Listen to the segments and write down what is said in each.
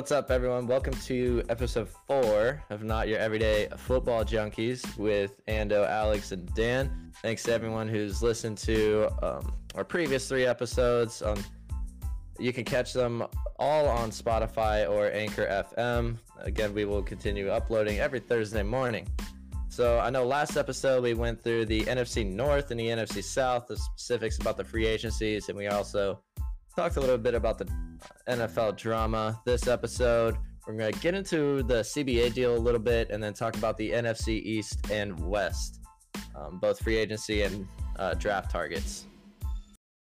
What's up, everyone? Welcome to episode four of Not Your Everyday Football Junkies with Ando, Alex, and Dan. Thanks to everyone who's listened to um, our previous three episodes. Um, you can catch them all on Spotify or Anchor FM. Again, we will continue uploading every Thursday morning. So I know last episode we went through the NFC North and the NFC South, the specifics about the free agencies, and we also talked a little bit about the NFL drama. This episode, we're going to get into the CBA deal a little bit and then talk about the NFC East and West, um, both free agency and uh, draft targets.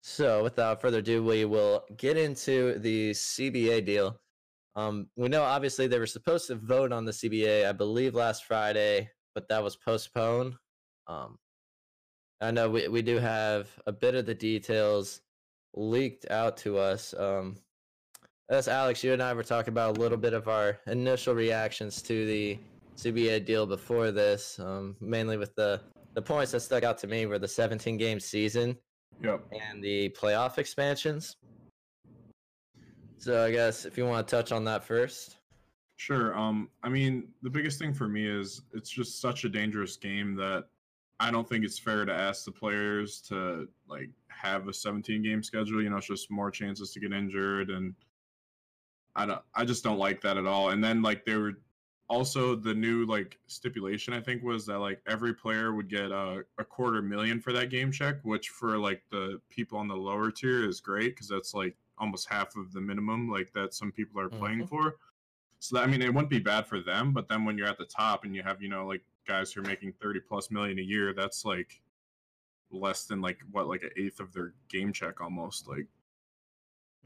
So, without further ado, we will get into the CBA deal. Um, we know obviously they were supposed to vote on the CBA, I believe, last Friday, but that was postponed. Um, I know we, we do have a bit of the details leaked out to us. Um, as Alex, you and I were talking about a little bit of our initial reactions to the CBA deal before this, um, mainly with the the points that stuck out to me were the 17 game season Yep. and the playoff expansions. So I guess if you want to touch on that first. Sure. Um, I mean, the biggest thing for me is it's just such a dangerous game that I don't think it's fair to ask the players to like have a 17 game schedule. You know, it's just more chances to get injured, and I don't. I just don't like that at all. And then like there were also the new like stipulation I think was that like every player would get a, a quarter million for that game check, which for like the people on the lower tier is great because that's like almost half of the minimum like that some people are playing Mhm. for. So that, I mean, it wouldn't be bad for them, but then when you're at the top and you have you know like guys who are making 30 plus million a year, that's like less than like what like an eighth of their game check almost like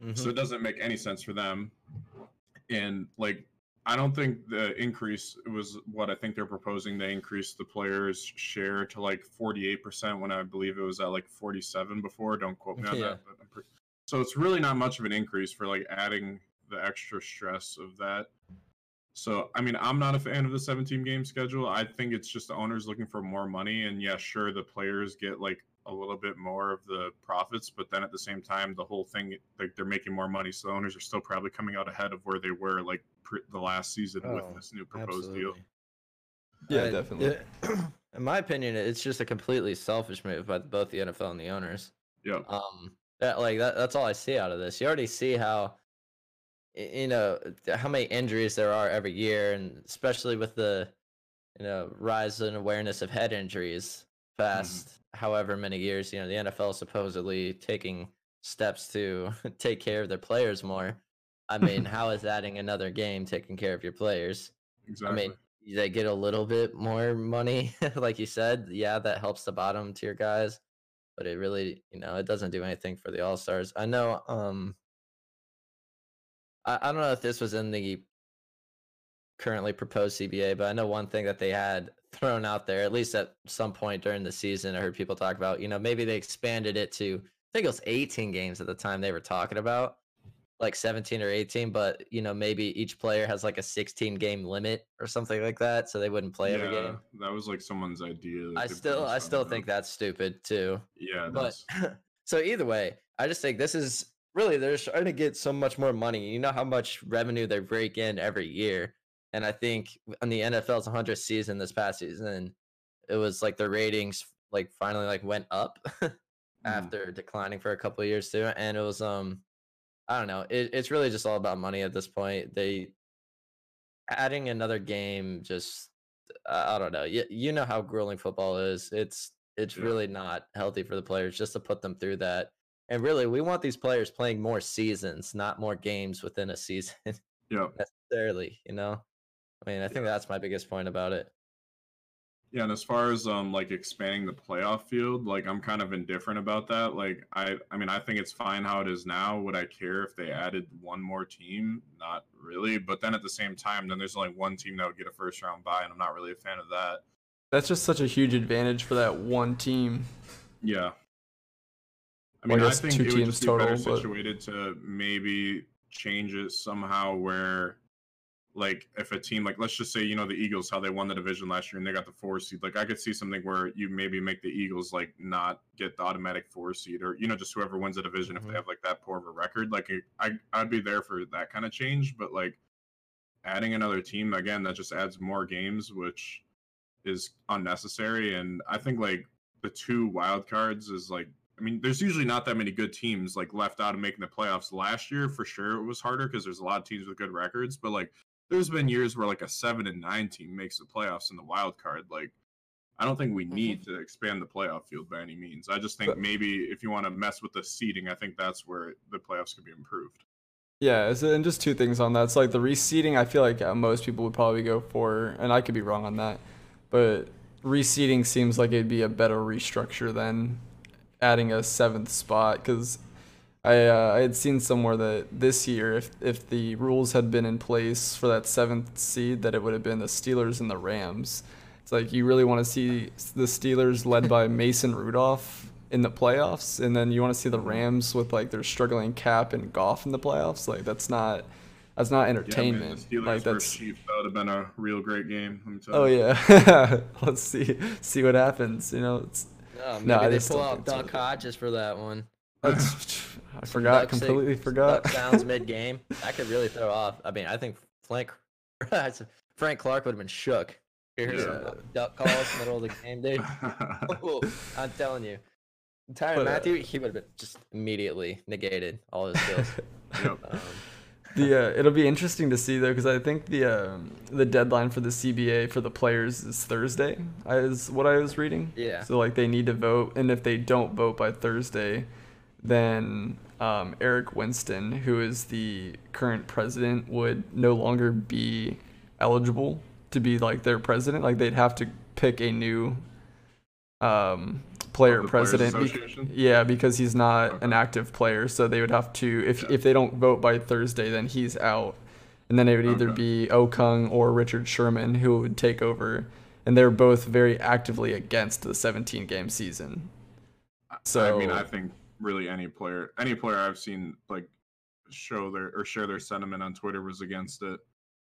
mm-hmm. so it doesn't make any sense for them. And like i don't think the increase was what i think they're proposing. They increased the players share to like 48% when i believe it was at like 47 before. Don't quote me on Yeah. that but so it's really not much of an increase for like adding the extra stress of that so i mean i'm not a fan of the 17 game schedule i think it's just the owners looking for more money and yeah sure the players get like a little bit more of the profits, but then at the same time, the whole thing like they're making more money, so the owners are still probably coming out ahead of where they were like pre- the last season with Oh, this new proposed deal. Yeah, I- definitely. it- in my opinion, it's just a completely selfish move by both the NFL and the owners. Yeah, Um, that like that, that's all I see out of this. You already see how, y- you know, how many injuries there are every year, and especially with the, you know, rise in awareness of head injuries past however many years. You know, the NFL is supposedly taking steps to take care of their players more. I mean, how is adding another game taking care of your players? exactly. I mean, they get a little bit more money, like you said. Yeah, that helps the bottom tier guys, but it really, you know, it doesn't do anything for the all stars. I know. Um, I, I don't know if this was in the currently proposed CBA, but I know one thing that they had thrown out there, at least at some point during the season, I heard people talk about. You know, maybe they expanded it to. I think it was 18 games at the time they were talking about like 17 or 18 but you know maybe each player has like a 16 game limit or something like that so they wouldn't play every yeah, game that was like someone's idea. i still i still think that's stupid too Yeah, but so either way i just think this is really they're trying to get so much more money. You know how much revenue they break in every year? And i think on the nfl's 100th season this past season it was like the ratings like finally like went up Mm. after declining for a couple of years too. And it was um i don't know it, it's really just all about money at this point. They adding another game just i, I don't know. You, you know how grueling football is. It's it's Yeah. really not healthy for the players just to put them through that and really we want these players playing more seasons not more games within a season yeah. necessarily you know i mean i think that's my biggest point about it Yeah, and as far as um like expanding the playoff field, like I'm kind of indifferent about that. Like I I mean I think it's fine how it is now. Would I care if they added one more team? Not really. But then at the same time, then there's only one team that would get a first round bye, and I'm not really a fan of that. That's just such a huge advantage for that one team. Yeah. I mean, I I, think two it would just be better but- situated to maybe change it somehow where, like, if a team, like, let's just say, you know, the Eagles, how they won the division last year and they got the four seed. Like, I could see something where you maybe make the Eagles, like, not get the automatic four seed or, you know, just whoever wins the division if Mhm. they have, like, that poor of a record. Like, I, I'd be there for that kind of change. But, like, adding another team again that just adds more games, which is unnecessary. And I think like the two wild cards is like I mean, there's usually not that many good teams like left out of making the playoffs. Last year, for sure, it was harder because there's a lot of teams with good records. But like, there's been years where like a seven and nine team makes the playoffs in the wild card. Like, I don't think we need mm-hmm. to expand the playoff field by any means. I just think but, maybe if you want to mess with the seeding, I think that's where the playoffs could be improved. Yeah, and just two things on that. It's like the reseeding. I feel like uh, most people would probably go for, and I could be wrong on that, but reseeding seems like it'd be a better restructure than adding a seventh spot because I uh, I had seen somewhere that this year if if the rules had been in place for that seventh seed that it would have been the Steelers and the Rams. It's like you really want to see the Steelers led by Mason Rudolph in the playoffs, and then you want to see the Rams with like their struggling Cap and Goff in the playoffs. Like that's not that's not entertainment. Yeah, man, like that's Chiefs, that would have been a real great game. oh yeah, let's see see what happens. You know, it's Oh, maybe no, they pull out Duck Hodges for that one. I forgot, Duck completely six, forgot. Duck sounds mid game. That could really throw off. I mean, I think Frank Frank Clark would have been shook. Here's yeah. duck calls middle of the game, dude. I'm telling you. Tyrann uh, Mathieu, he would have been just immediately negated all his skills. yep. um, the uh, it'll be interesting to see though because I think the um, the deadline for the CBA for the players is Thursday. Is what I was reading. Yeah. So like they need to vote, and if they don't vote by Thursday, then um, Eric Winston, who is the current president, would no longer be eligible to be like their president. Like they'd have to pick a new um, player president. Be- yeah, because he's not okay. an active player, so they would have to if yeah. if they don't vote by Thursday, then he's out, and then it would either okay. be Okung or Richard Sherman who would take over, and they're both very actively against the 17 game season. So I mean, I think really any player, any player I've seen like show their or share their sentiment on Twitter was against it.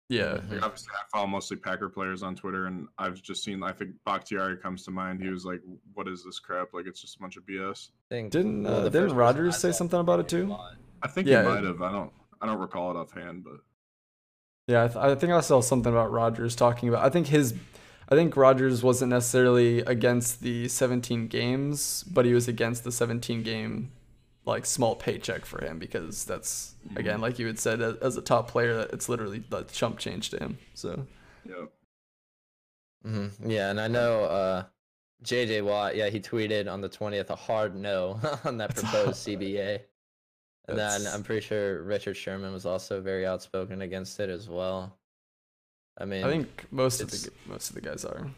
Yeah. Like obviously, I follow mostly Packer players on Twitter, and I've just seen. I think Bakhtiari comes to mind. He was like, "What is this crap? Like, it's just a bunch of BS." Didn't uh, didn't Rodgers say something about it too? I think yeah, he might have. I don't. I don't recall it offhand, but yeah, I, th- I think I saw something about Rodgers talking about. I think his. I think Rodgers wasn't necessarily against the 17 games, but he was against the 17 game like small paycheck for him because that's mm-hmm. again like you had said as a top player that it's literally the chump change to him so. Yeah mm-hmm. yeah and i know uh jj watt yeah he tweeted on the 20th a hard no on that proposed cba and then i'm pretty sure richard sherman was also very outspoken against it as well. I mean i think most of the most of the guys are.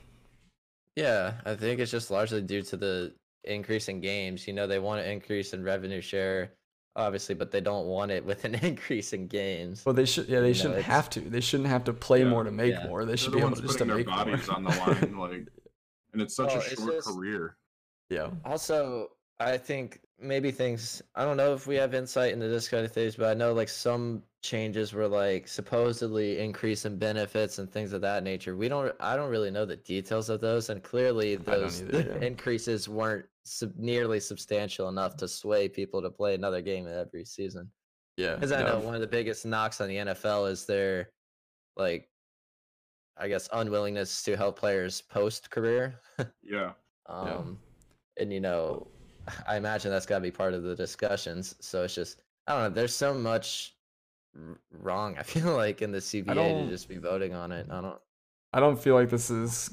Yeah i think it's just largely due to the increase in games. You know, they want to increase in revenue share, obviously, but they don't want it with an increase in games. Well, they should. Yeah, they you shouldn't know, have to. They shouldn't have to play yeah, more to make yeah. more. They should They're be able to just to their make bodies more. on the line, like, and it's such a short just, career. Yeah. Also, I think maybe things. I don't know if we have insight into this kind of things, but I know like some changes were like supposedly increase in benefits and things of that nature. We don't. I don't really know the details of those, and clearly those either, yeah. increases weren't sub- nearly substantial enough to sway people to play another game every season. Yeah, because I know one of the biggest knocks on the NFL is their like, I guess, unwillingness to help players post career. yeah. um, yeah. and you know, I imagine that's got to be part of the discussions. So it's just I don't know. There's so much wrong. I feel like in the CBA to just be voting on it. I don't. I don't feel like this is.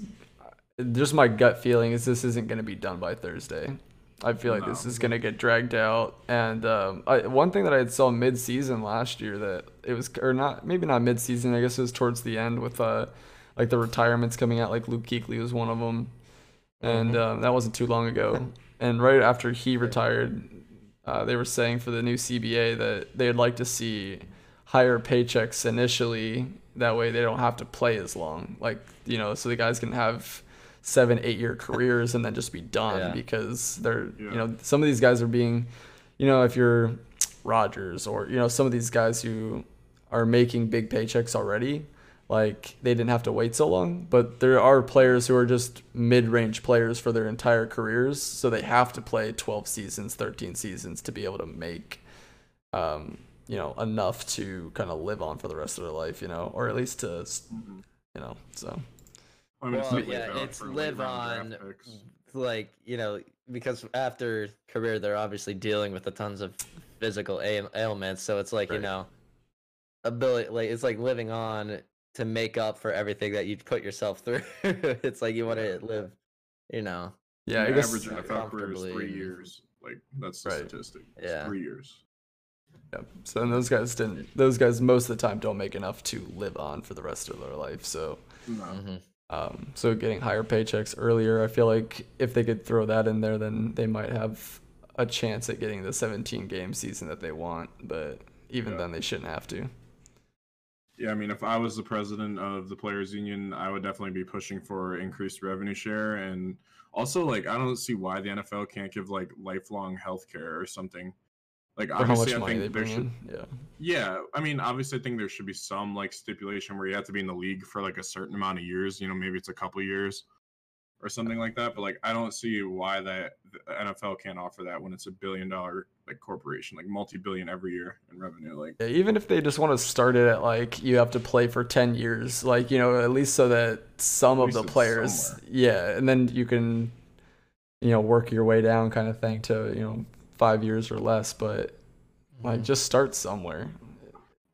Just my gut feeling is this isn't going to be done by Thursday. I feel like no. this is going to get dragged out. And um, I, one thing that I saw mid-season last year that it was, or not, maybe not mid-season. I guess it was towards the end with uh, like the retirements coming out. Like Luke Kuechly was one of them, and mm-hmm. um, that wasn't too long ago. And right after he retired, uh, they were saying for the new CBA that they'd like to see higher paychecks initially. That way they don't have to play as long. Like, you know, so the guys can have seven, eight year careers and then just be done yeah. because they're, yeah. you know, some of these guys are being, you know, if you're Rodgers or, you know, some of these guys who are making big paychecks already, like they didn't have to wait so long. But there are players who are just mid range players for their entire careers. So they have to play 12 seasons, 13 seasons to be able to make um, you know enough to kind of live on for the rest of their life, you know, or at least to Mhm. you know. So I mean, it's Well, not yeah, live it's live on draft like you know because after career they're obviously dealing with a tons of physical ail- ailments so it's like you know ability like it's like living on to make up for everything that you put yourself through it's like you want to live you know yeah, I the guess average NFL career is comfortably three years. Like that's the Right. statistic. It's Yeah. three years. yeah. So then those guys didn't. Those guys most of the time don't make enough to live on for the rest of their life. So No. mhm. Um, so getting higher paychecks earlier, I feel like if they could throw that in there, then they might have a chance at getting the 17 game season that they want. But even Yeah. then, they shouldn't have to. Yeah, I mean, if I was the president of the players' union, I would definitely be pushing for increased revenue share, and also like I don't see why the NFL can't give like lifelong health care or something. Like For how much obviously, I think there should. in. Yeah. Yeah, I mean, obviously, I think there should be some like stipulation where you have to be in the league for like a certain amount of years. You know, maybe it's a couple years or something like that. But like, I don't see why that the NFL can't offer that when it's a billion dollar like corporation, like multi billion every year in revenue. Like, Yeah, even if they just want to start it at like you have to play for 10 years, like, you know, at least so that some of the players, somewhere. yeah, and then you can, you know, work your way down kind of thing to, you know, five years or less. But like, Mhm. just start somewhere.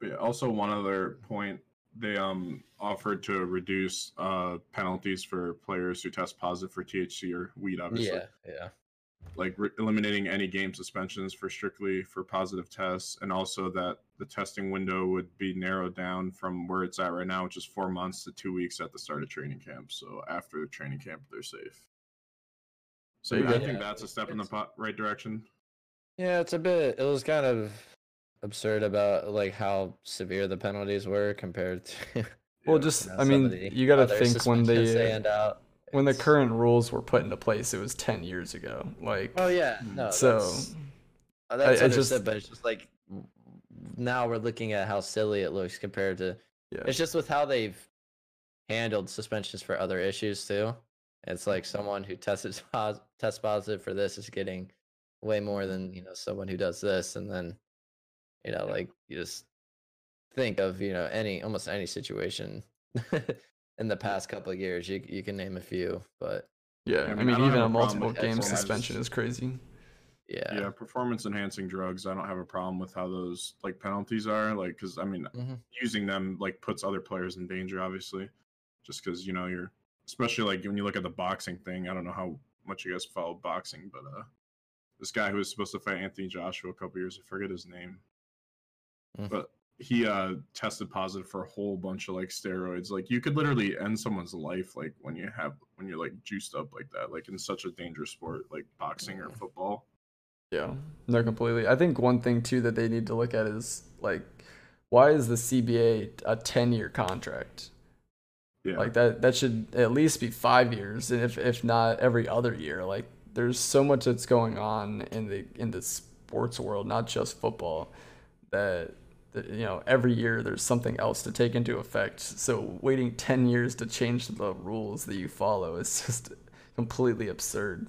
Yeah, also one other point, they um offered to reduce uh penalties for players who test positive for THC or weed, obviously. yeah yeah Like re- eliminating any game suspensions for strictly for positive tests, and also that the testing window would be narrowed down from where it's at right now, which is four months to two weeks at the start of training camp. So after the training camp, they're safe. So There you yeah, I think that's a step in the it's- po- right direction. Yeah it's a bit it was kind of absurd about like how severe the penalties were compared to Well, just, you know, I mean, you got to think when they, hand out when the current rules were put into place, it was 10 years ago. Like, oh yeah Mm. no so that's- Uh, That's I understood, just- but it's just like now we're looking at how silly it looks compared to. yeah. It's just with how they've handled suspensions for other issues too. It's like someone who tested test positive for this is getting way more than you know someone who does this, and then you know like you just think of you know any almost any situation in the past couple of years. You you can name a few, but Yeah, I I mean, mean, I even a a multiple game exercise. suspension is crazy. yeah. yeah performance enhancing drugs i don't have a problem with how those like penalties are like because i mean Mhm. using them like puts other players in danger obviously just because you know you're especially like when you look at the boxing thing i don't know how much you guys follow boxing but uh this guy who was supposed to fight anthony joshua a couple years i forget his name Mhm. but he uh tested positive for a whole bunch of like steroids like you could literally end someone's life like when you have when you're like juiced up like that like in such a dangerous sport like boxing or Mhm. football Yeah, no, completely. I think one thing too that they need to look at is like, why is the CBA a ten-year contract? yeah Like that that should at least be five years, and if if not every other year. Like there's so much that's going on in the in the sports world, not just football, that, that you know every year there's something else to take into effect. So waiting ten years to change the rules that you follow is just completely absurd.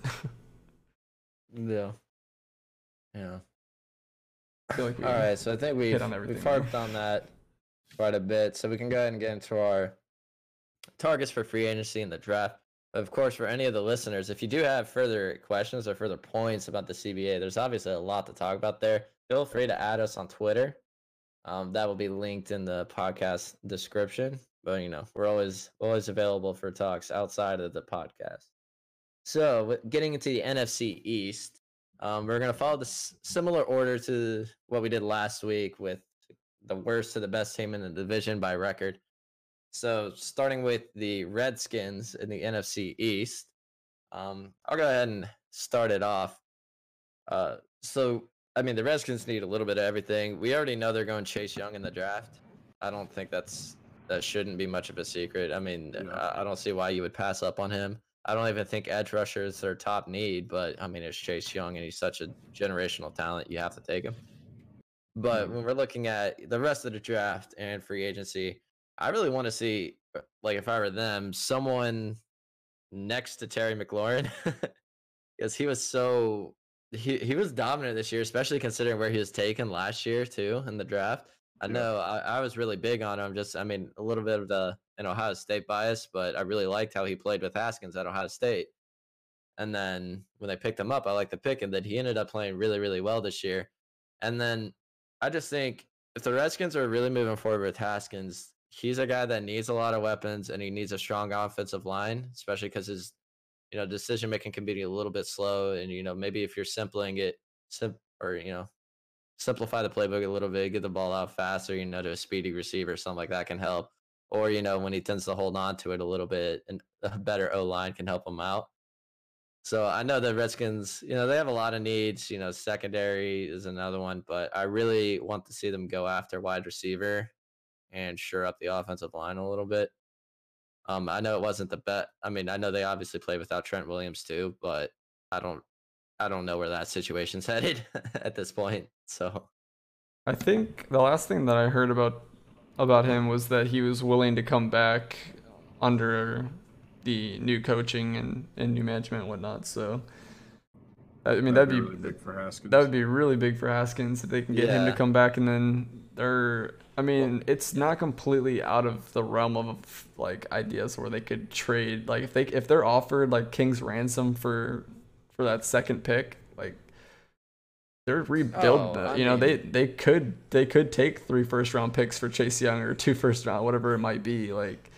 Yeah. Yeah. Like All right, so I think we've, on we've harped on that quite a bit. So we can go ahead and get into our targets for free agency and the draft. Of course, for any of the listeners, if you do have further questions or further points about the CBA, there's obviously a lot to talk about there. Feel free to add us on Twitter. Um, that will be linked in the podcast description. But you know, we're always always available for talks outside of the podcast. So, getting into the NFC East, um, we're going to follow the similar order to what we did last week with the worst to the best team in the division by record. So, starting with the Redskins in the NFC East, um, I'll go ahead and start it off. Uh, so, I mean, the Redskins need a little bit of everything. We already know they're going Chase Young in the draft. I don't think that's that shouldn't be much of a secret. I mean, Yeah. I, I don't see why you would pass up on him. I don't even think edge rusher is their top need, but I mean, it's Chase Young, and he's such a generational talent. You have to take him. But when we're looking at the rest of the draft and free agency, I really want to see, uh, like, if I were them, someone next to Terry McLaurin, because he was so he he was dominant this year, especially considering where he was taken last year too in the draft. I know I, I was really big on him. Just I mean a little bit of the an Ohio State bias, but I really liked how he played with Haskins at Ohio State. And then when they picked him up, I liked the pick, and that he ended up playing really really well this year. And then I just think if the Redskins are really moving forward with Haskins, he's a guy that needs a lot of weapons and he needs a strong offensive line, especially because his you know decision making can be a little bit slow. And you know maybe if you're simpling it, sim- or you know simplify the playbook a little bit, get the ball out faster, you know, to a speedy receiver, something like that can help. Or you know when he tends to hold on to it a little bit, and a better O line can help him out. So I know the Redskins, you know, they have a lot of needs. You know, secondary is another one, but I really want to see them go after wide receiver and shore up the offensive line a little bit. Um, I know it wasn't the bet. I mean, I know they obviously play without Trent Williams too, but I don't, I don't know where that situation's headed at this point. So I think the last thing that I heard about about him was that he was willing to come back under the new coaching and, and new management and whatnot. So I mean that'd, be, really big for Haskins. that would be really big for Haskins if they can get him to come back and then they're I mean it's not completely out of the realm of like ideas where they could trade like if they if they're offered like King's ransom for for that second pick like they're rebuild. Oh. I You know, they they could they could take three first round picks for Chase Young or two first round, whatever it might be, like,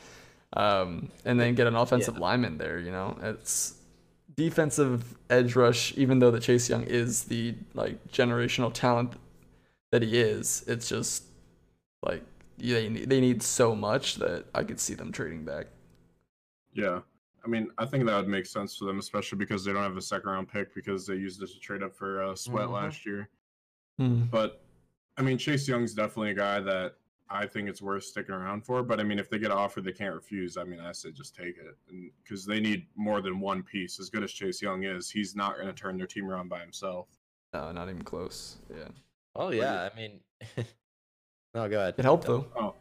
um, and then get an offensive Yeah. lineman there. You know, it's defensive edge rush. Even though the Chase Young is the like generational talent that he is, it's just like they need, they need so much that I could see them trading back. Yeah. I mean, I think that would make sense for them, especially because they don't have a second round pick because they used it to trade up for uh, Sweat Mhm. last year. Hmm. But I mean, Chase Young's definitely a guy that I think it's worth sticking around for. But I mean, if they get offered, they can't refuse. I mean, I say just take it, because they need more than one piece. As good as Chase Young is, he's not going to turn their team around by himself. No, not even close. Yeah, Oh yeah, I mean, no, go ahead. it helped though. Oh,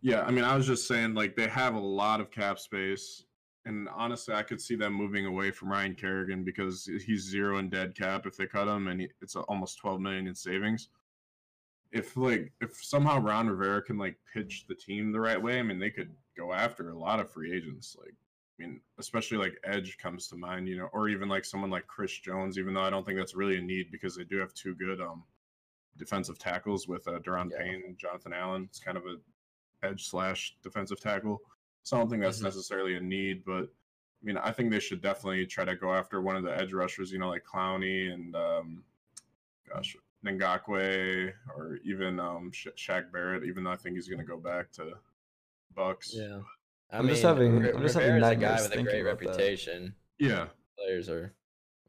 yeah. I mean, I was just saying, like, they have a lot of cap space. And honestly, I could see them moving away from Ryan Kerrigan because he's zero in dead cap if they cut him, and he, it's almost 12 million in savings. If like if somehow Ron Rivera can like pitch the team the right way, I mean, they could go after a lot of free agents. Like, I mean, especially like Edge comes to mind, you know, or even like someone like Chris Jones. Even though I don't think that's really a need because they do have two good um defensive tackles with uh, Da'Ron Yeah. Payne and Jonathan Allen. It's kind of a edge slash defensive tackle. So I don't think that's Mhm. necessarily a need, but I mean, I think they should definitely try to go after one of the edge rushers, you know, like Clowney and um, gosh, Ngakoue or even um, Sha Shaq Barrett. Even though I think he's going to go back to Bucs. Yeah, I I'm just having- Ri- I'm just having Rivera's a guy with a great about that. reputation. Yeah. Players are.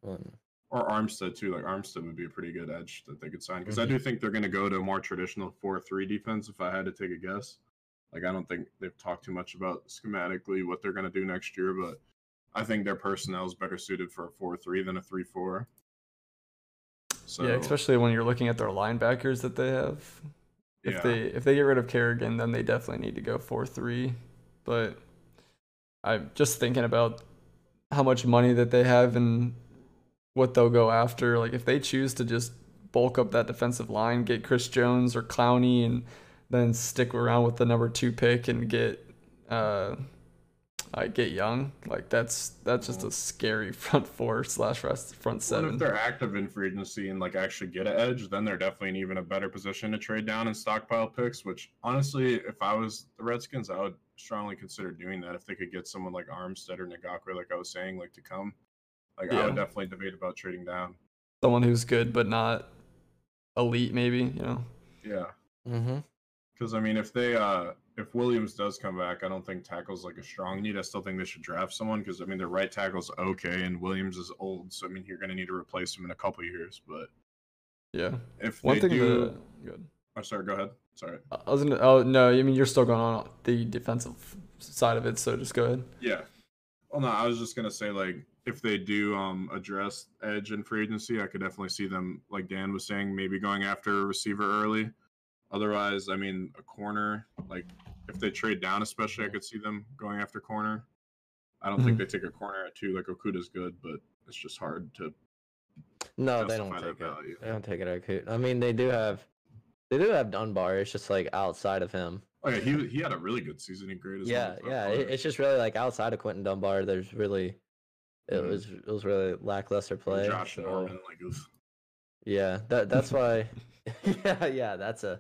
Well, Or Armstead too. Like Armstead would be a pretty good edge that they could sign because I Mhm. do think they're going to go to a more traditional four-three defense. If I had to take a guess, like I don't think they've talked too much about schematically what they're going to do next year, but I think their personnel is better suited for a four-three than a three-four. So yeah, especially when you're looking at their linebackers that they have. If yeah. they if they get rid of Kerrigan, then they definitely need to go four three. But I'm just thinking about how much money that they have and what they'll go after. Like if they choose to just bulk up that defensive line, get Chris Jones or Clowney, and then stick around with the number two pick and get uh, I get Young. Like that's that's just a scary front four slash front Well, seven. if they're active in free agency and like actually get an edge, then they're definitely in even a better position to trade down and stockpile picks. Which honestly, if I was the Redskins, I would strongly consider doing that if they could get someone like Armstead or Ngakoue, like I was saying, like to come. Like I would definitely debate about trading down. Someone who's good but not elite, maybe you know. Yeah, mm-hmm. because I mean, if they uh if Williams does come back, I don't think tackle's like a strong need. I still think they should draft someone because I mean their right tackle's okay and Williams is old, so I mean you're going to need to replace him in a couple years. But Yeah. if One they thing do, that good. oh sorry, go ahead. Sorry. I was gonna. Oh no, I mean you're still going on the defensive side of it, so just go ahead. Yeah. Well, no, I was just gonna say like if they do um address edge and free agency, I could definitely see them like Dan was saying, maybe going after a receiver early. Otherwise, I mean, a corner like if they trade down, especially, I could see them going after corner. I don't think Mhm. they take a corner at two. Like Okudah's good, but it's just hard to. no, they don't take it. They don't take it of Coot. I mean, they do have, they do have Dunbar. It's just like outside of him. Oh yeah, he he had a really good season. He graded. Yeah, yeah. It, it's just really like outside of Quinton Dunbar. There's really, it Mhm. was it was really lackluster play. Josh so- Norman, like oof. Yeah, that that's why. yeah, yeah. That's a.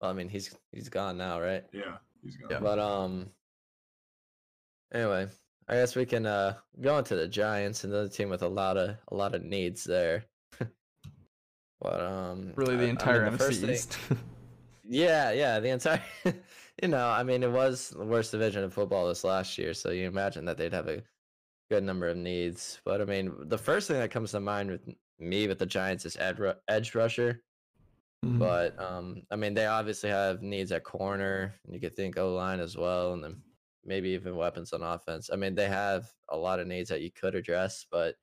Well, I mean, he's he's gone now, right? yeah, he's gone. Yeah. But um. Anyway, I guess we can uh go into the Giants, another team with a lot of a lot of needs there. but um, Really, I- the I mean, entire the first NFC thing- East. Yeah, yeah, the entire. you know, I mean, it was the worst division of football this last year, so you imagine that they'd have a good number of needs. But I mean, the first thing that comes to mind with me with the Giants is ed- edge rusher. Mhm. But um, I mean, they obviously have needs at corner, and you could think O line as well, and then maybe even weapons on offense. I mean, they have a lot of needs that you could address, but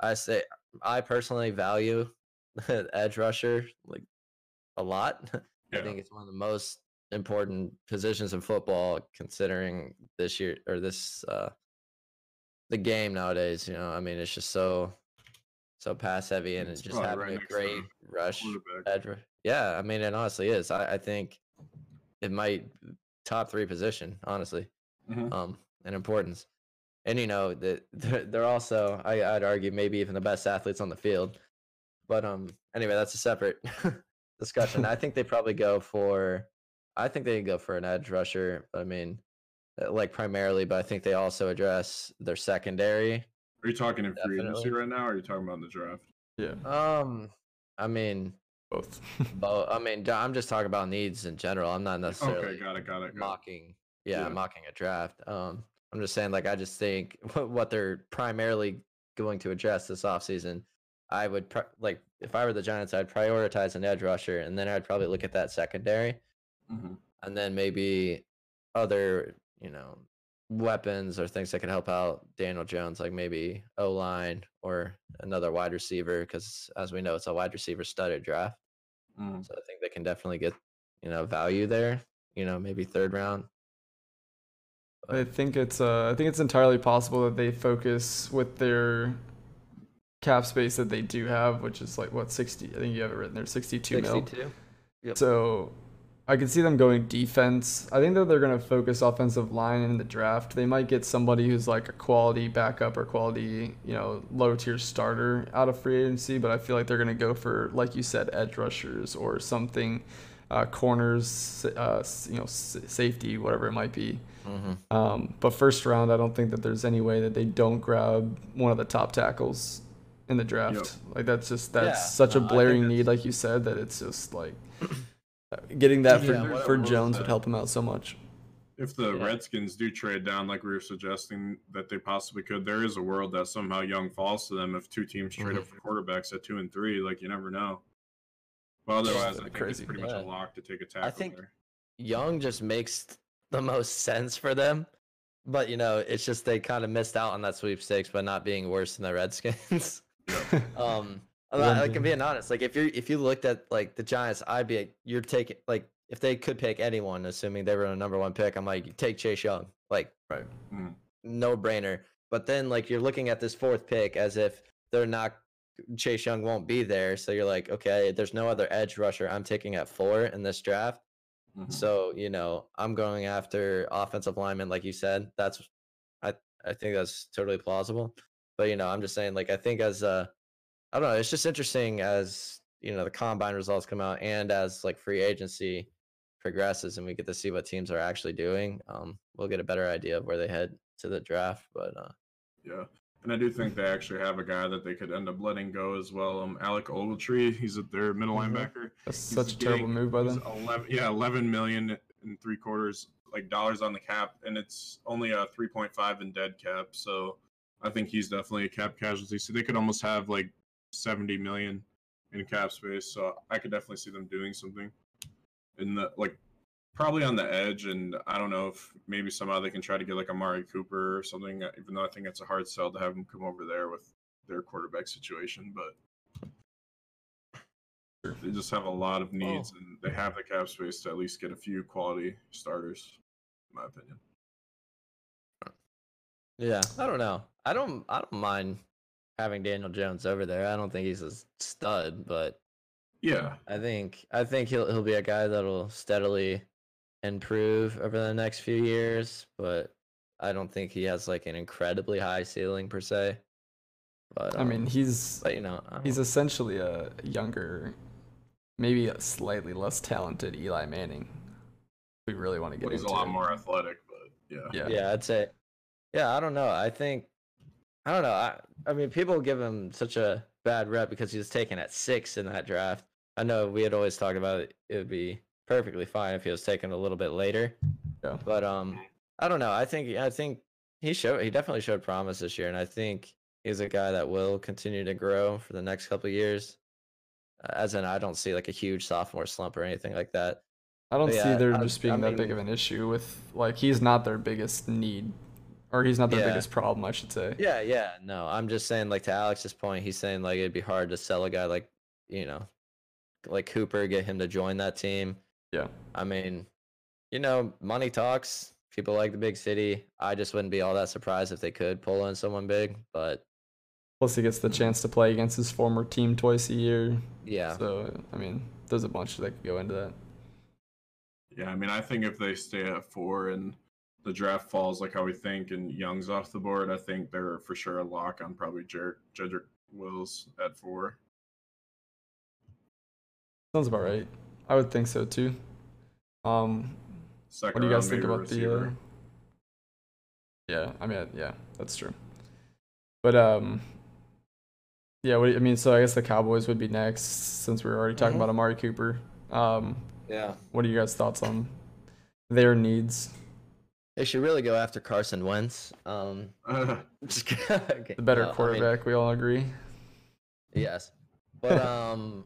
I say I personally value edge rusher like a lot. I think it's one of the most important positions in football, considering this year or this uh, the game nowadays. You know, I mean, it's just so so pass heavy, and It's it's just having right a great rush Quarterback. edge. ru- Yeah, I mean, it honestly is. I, I think it might top three position, honestly, Mhm. um, in importance. And you know that they're, they're also, I, I'd argue, maybe even the best athletes on the field. But um, anyway, that's a separate discussion. I think they probably go for, I think they go for an edge rusher. But I mean, like primarily, but I think they also address their secondary. Are you talking in free agency right now, or are you talking about in the draft? yeah, Um, I mean, both. But I mean, I'm just talking about needs in general. I'm not necessarily Okay, got it, got it, got it. mocking. Yeah, Yeah. mocking a draft. Um, I'm just saying, like, I just think what what they're primarily going to address this offseason, I would pri- like if I were the Giants, I'd prioritize an edge rusher, and then I'd probably look at that secondary, Mhm. and then maybe other, you know, weapons or things that could help out Daniel Jones, like maybe O line or another wide receiver, because as we know, it's a wide receiver studded draft. Mhm. So I think they can definitely get, you know, value there. You know, maybe third round. I think it's uh, I think it's entirely possible that they focus with their cap space that they do have, which is like what sixty. I think you have it written there, sixty-two mil. 62. Yep. So I can see them going defense. I think that they're going to focus offensive line in the draft. They might get somebody who's like a quality backup or quality, you know, low tier starter out of free agency, but I feel like they're going to go for, like you said, edge rushers or something, uh, corners, uh, you know, s- safety, whatever it might be. hmm Um, but first round, I don't think that there's any way that they don't grab one of the top tackles in the draft. Yep. Like that's just that's Yeah, such no, a I think blaring need, like you said, that it's just like getting that for, Yeah, for what was Jones would help him out so much. If the Yeah. Redskins do trade down, like we were suggesting that they possibly could, there is a world that somehow Young falls to them if two teams trade up for quarterbacks at two and three. Like you never know. But otherwise, I think crazy. it's pretty much a lock to take a tackle I think- there. Young just makes the most sense for them. But, you know, it's just they kind of missed out on that sweepstakes by not being worse than the Redskins. um, I'm not- like, I'm being honest. Like, if you if you looked at like the Giants, I'd be like, you're taking like if they could pick anyone, assuming they were a number one pick, I'm like, take Chase Young, like, Right. Mm. no brainer. But then like you're looking at this fourth pick as if they're not Chase Young won't be there, so you're like, okay, there's no other edge rusher I'm taking at four in this draft. Mhm. So you know, I'm going after offensive lineman, like you said. That's I I think that's totally plausible. But you know, I'm just saying, like I think as uh, I don't know, it's just interesting as you know the combine results come out and as like free agency progresses and we get to see what teams are actually doing. Um, we'll get a better idea of where they head to the draft. But uh, Yeah. And I do think they actually have a guy that they could end up letting go as well. Um, Alec Ogletree, he's a, their middle Mhm. linebacker. That's He's such a terrible move by He's them. 11, yeah, 11 million and three quarters like dollars on the cap, and it's only a 3.5 in dead cap. So I think he's definitely a cap casualty. So they could almost have like 70 million in cap space. So I could definitely see them doing something in the like probably on the edge. And I don't know if maybe somehow they can try to get like Amari Cooper or something. uh, Even though I think it's a hard sell to have him come over there with their quarterback situation, but. They just have a lot of needs, and they have the cap space to at least get a few quality starters, in my opinion. yeah, I don't know. I don't I don't mind having Daniel Jones over there. I don't think he's a stud, but Yeah, I think I think he'll he'll be a guy that'll steadily improve over the next few years, but I don't think he has like an incredibly high ceiling per se. But I mean, um, he's but you know, he's essentially a younger, maybe a slightly less talented Eli Manning. We really want to get but he's a into lot more athletic. But yeah, Yeah. yeah, I'd say, yeah, I don't know. I think, I don't know. I I mean, people give him such a bad rep because he was taken at six in that draft. I know we had always talked about it. It would be perfectly fine if he was taken a little bit later. Yeah. But um, I don't know. I think I think he showed he definitely showed promise this year, and I think he's a guy that will continue to grow for the next couple of years. Uh, As in, I don't see like a huge sophomore slump or anything like that. I don't see there I- just being I that big of an issue with like he's not their biggest need, or he's not their Yeah. biggest problem, I should say. Yeah, yeah. No, I'm just saying, like to Alex's point, he's saying like it'd be hard to sell a guy like you know, like Cooper, get him to join that team. Yeah. I mean, you know, money talks. People like the big city. I just wouldn't be all that surprised if they could pull in someone big. But Plus, he gets the chance to play against his former team twice a year. yeah, So I mean, there's a bunch that could go into that. yeah. I mean, I think if they stay at four and the draft falls like how we think, and Young's off the board, I think they're for sure a lock on probably Jer- Jedrick Wills at four. Sounds about right. I would think so too. Um, Second what do you guys think maybe about the? Uh... Yeah, I mean, yeah, that's true. But um, yeah. What I mean, so I guess the Cowboys would be next since we were already talking Mhm. about Amari Cooper. Um, yeah. what are you guys' thoughts on their needs? They should really go after Carson Wentz. Um, just The better no, I mean, quarterback, we all agree. yes, but um,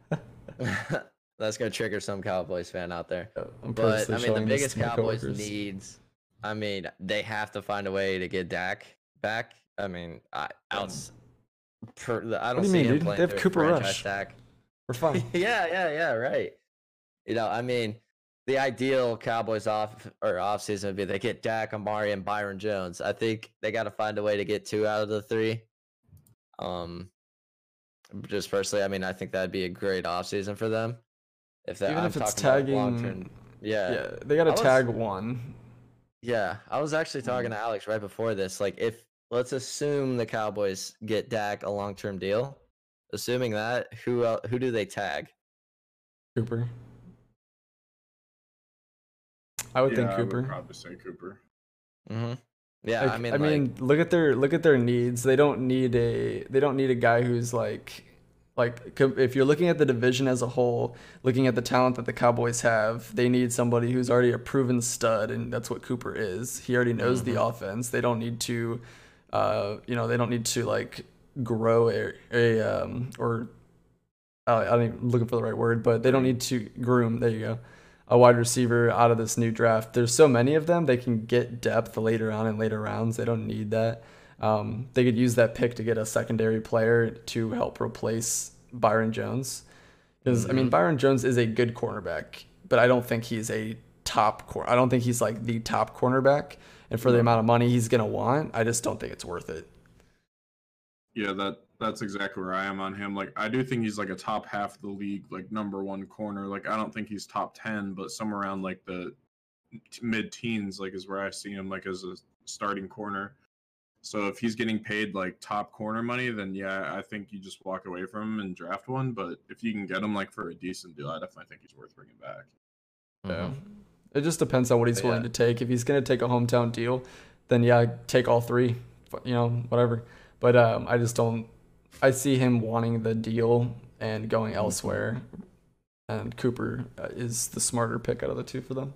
that's gonna trigger some Cowboys fan out there. I'm But I mean, the biggest Cowboys needs. I mean, they have to find a way to get Dak back. I mean, I outs. Per, I don't do you see mean, him dude? playing They have Cooper Rush. Dak. We're fine. yeah, yeah, yeah. Right. You know, I mean, the ideal Cowboys off or off season would be they get Dak, Amari, and Byron Jones. I think they got to find a way to get two out of the three. Um, just personally, I mean, I think that'd be a great off season for them. If that, Even I'm if it's tagging, yeah, yeah, they got to tag one. yeah, I was actually talking Mm. to Alex right before this. Like, if let's assume the Cowboys get Dak a long term deal, assuming that, who who do they tag? Cooper. I would yeah, think I Cooper. would probably say Cooper. Mm-hmm. Yeah, Like, I mean, I like, mean, look at their look at their needs. They don't need a they don't need a guy who's like like if you're looking at the division as a whole, looking at the talent that the Cowboys have, they need somebody who's already a proven stud, and that's what Cooper is. He already knows the offense. They don't need to, uh, you know, they don't need to like grow a, a um or I don't even looking for the right word, but they don't need to groom. There you go. A wide receiver out of this new draft. There's so many of them. They can get depth later on in later rounds. They don't need that. Um, they could use that pick to get a secondary player to help replace Byron Jones. Because I mean, Mhm. Byron Jones is a good cornerback, but I don't think he's a top cor. I don't think he's like the top cornerback. And for the amount of money he's gonna want, I just don't think it's worth it. Yeah, that that's exactly where I am on him. Like I do think he's like a top half of the league, like number one corner. Like I don't think he's top ten, but somewhere around like the mid teens, like is where I see him like as a starting corner. So if he's getting paid like top corner money, then yeah, I think you just walk away from him and draft one. But if you can get him like for a decent deal, I definitely think he's worth bringing back. Yeah. mhm. It just depends on what he's But willing yeah. to take. If he's gonna take a hometown deal, then yeah, take all three. You know, whatever. But um, I just don't. I see him wanting the deal and going elsewhere, and Cooper uh, is the smarter pick out of the two for them.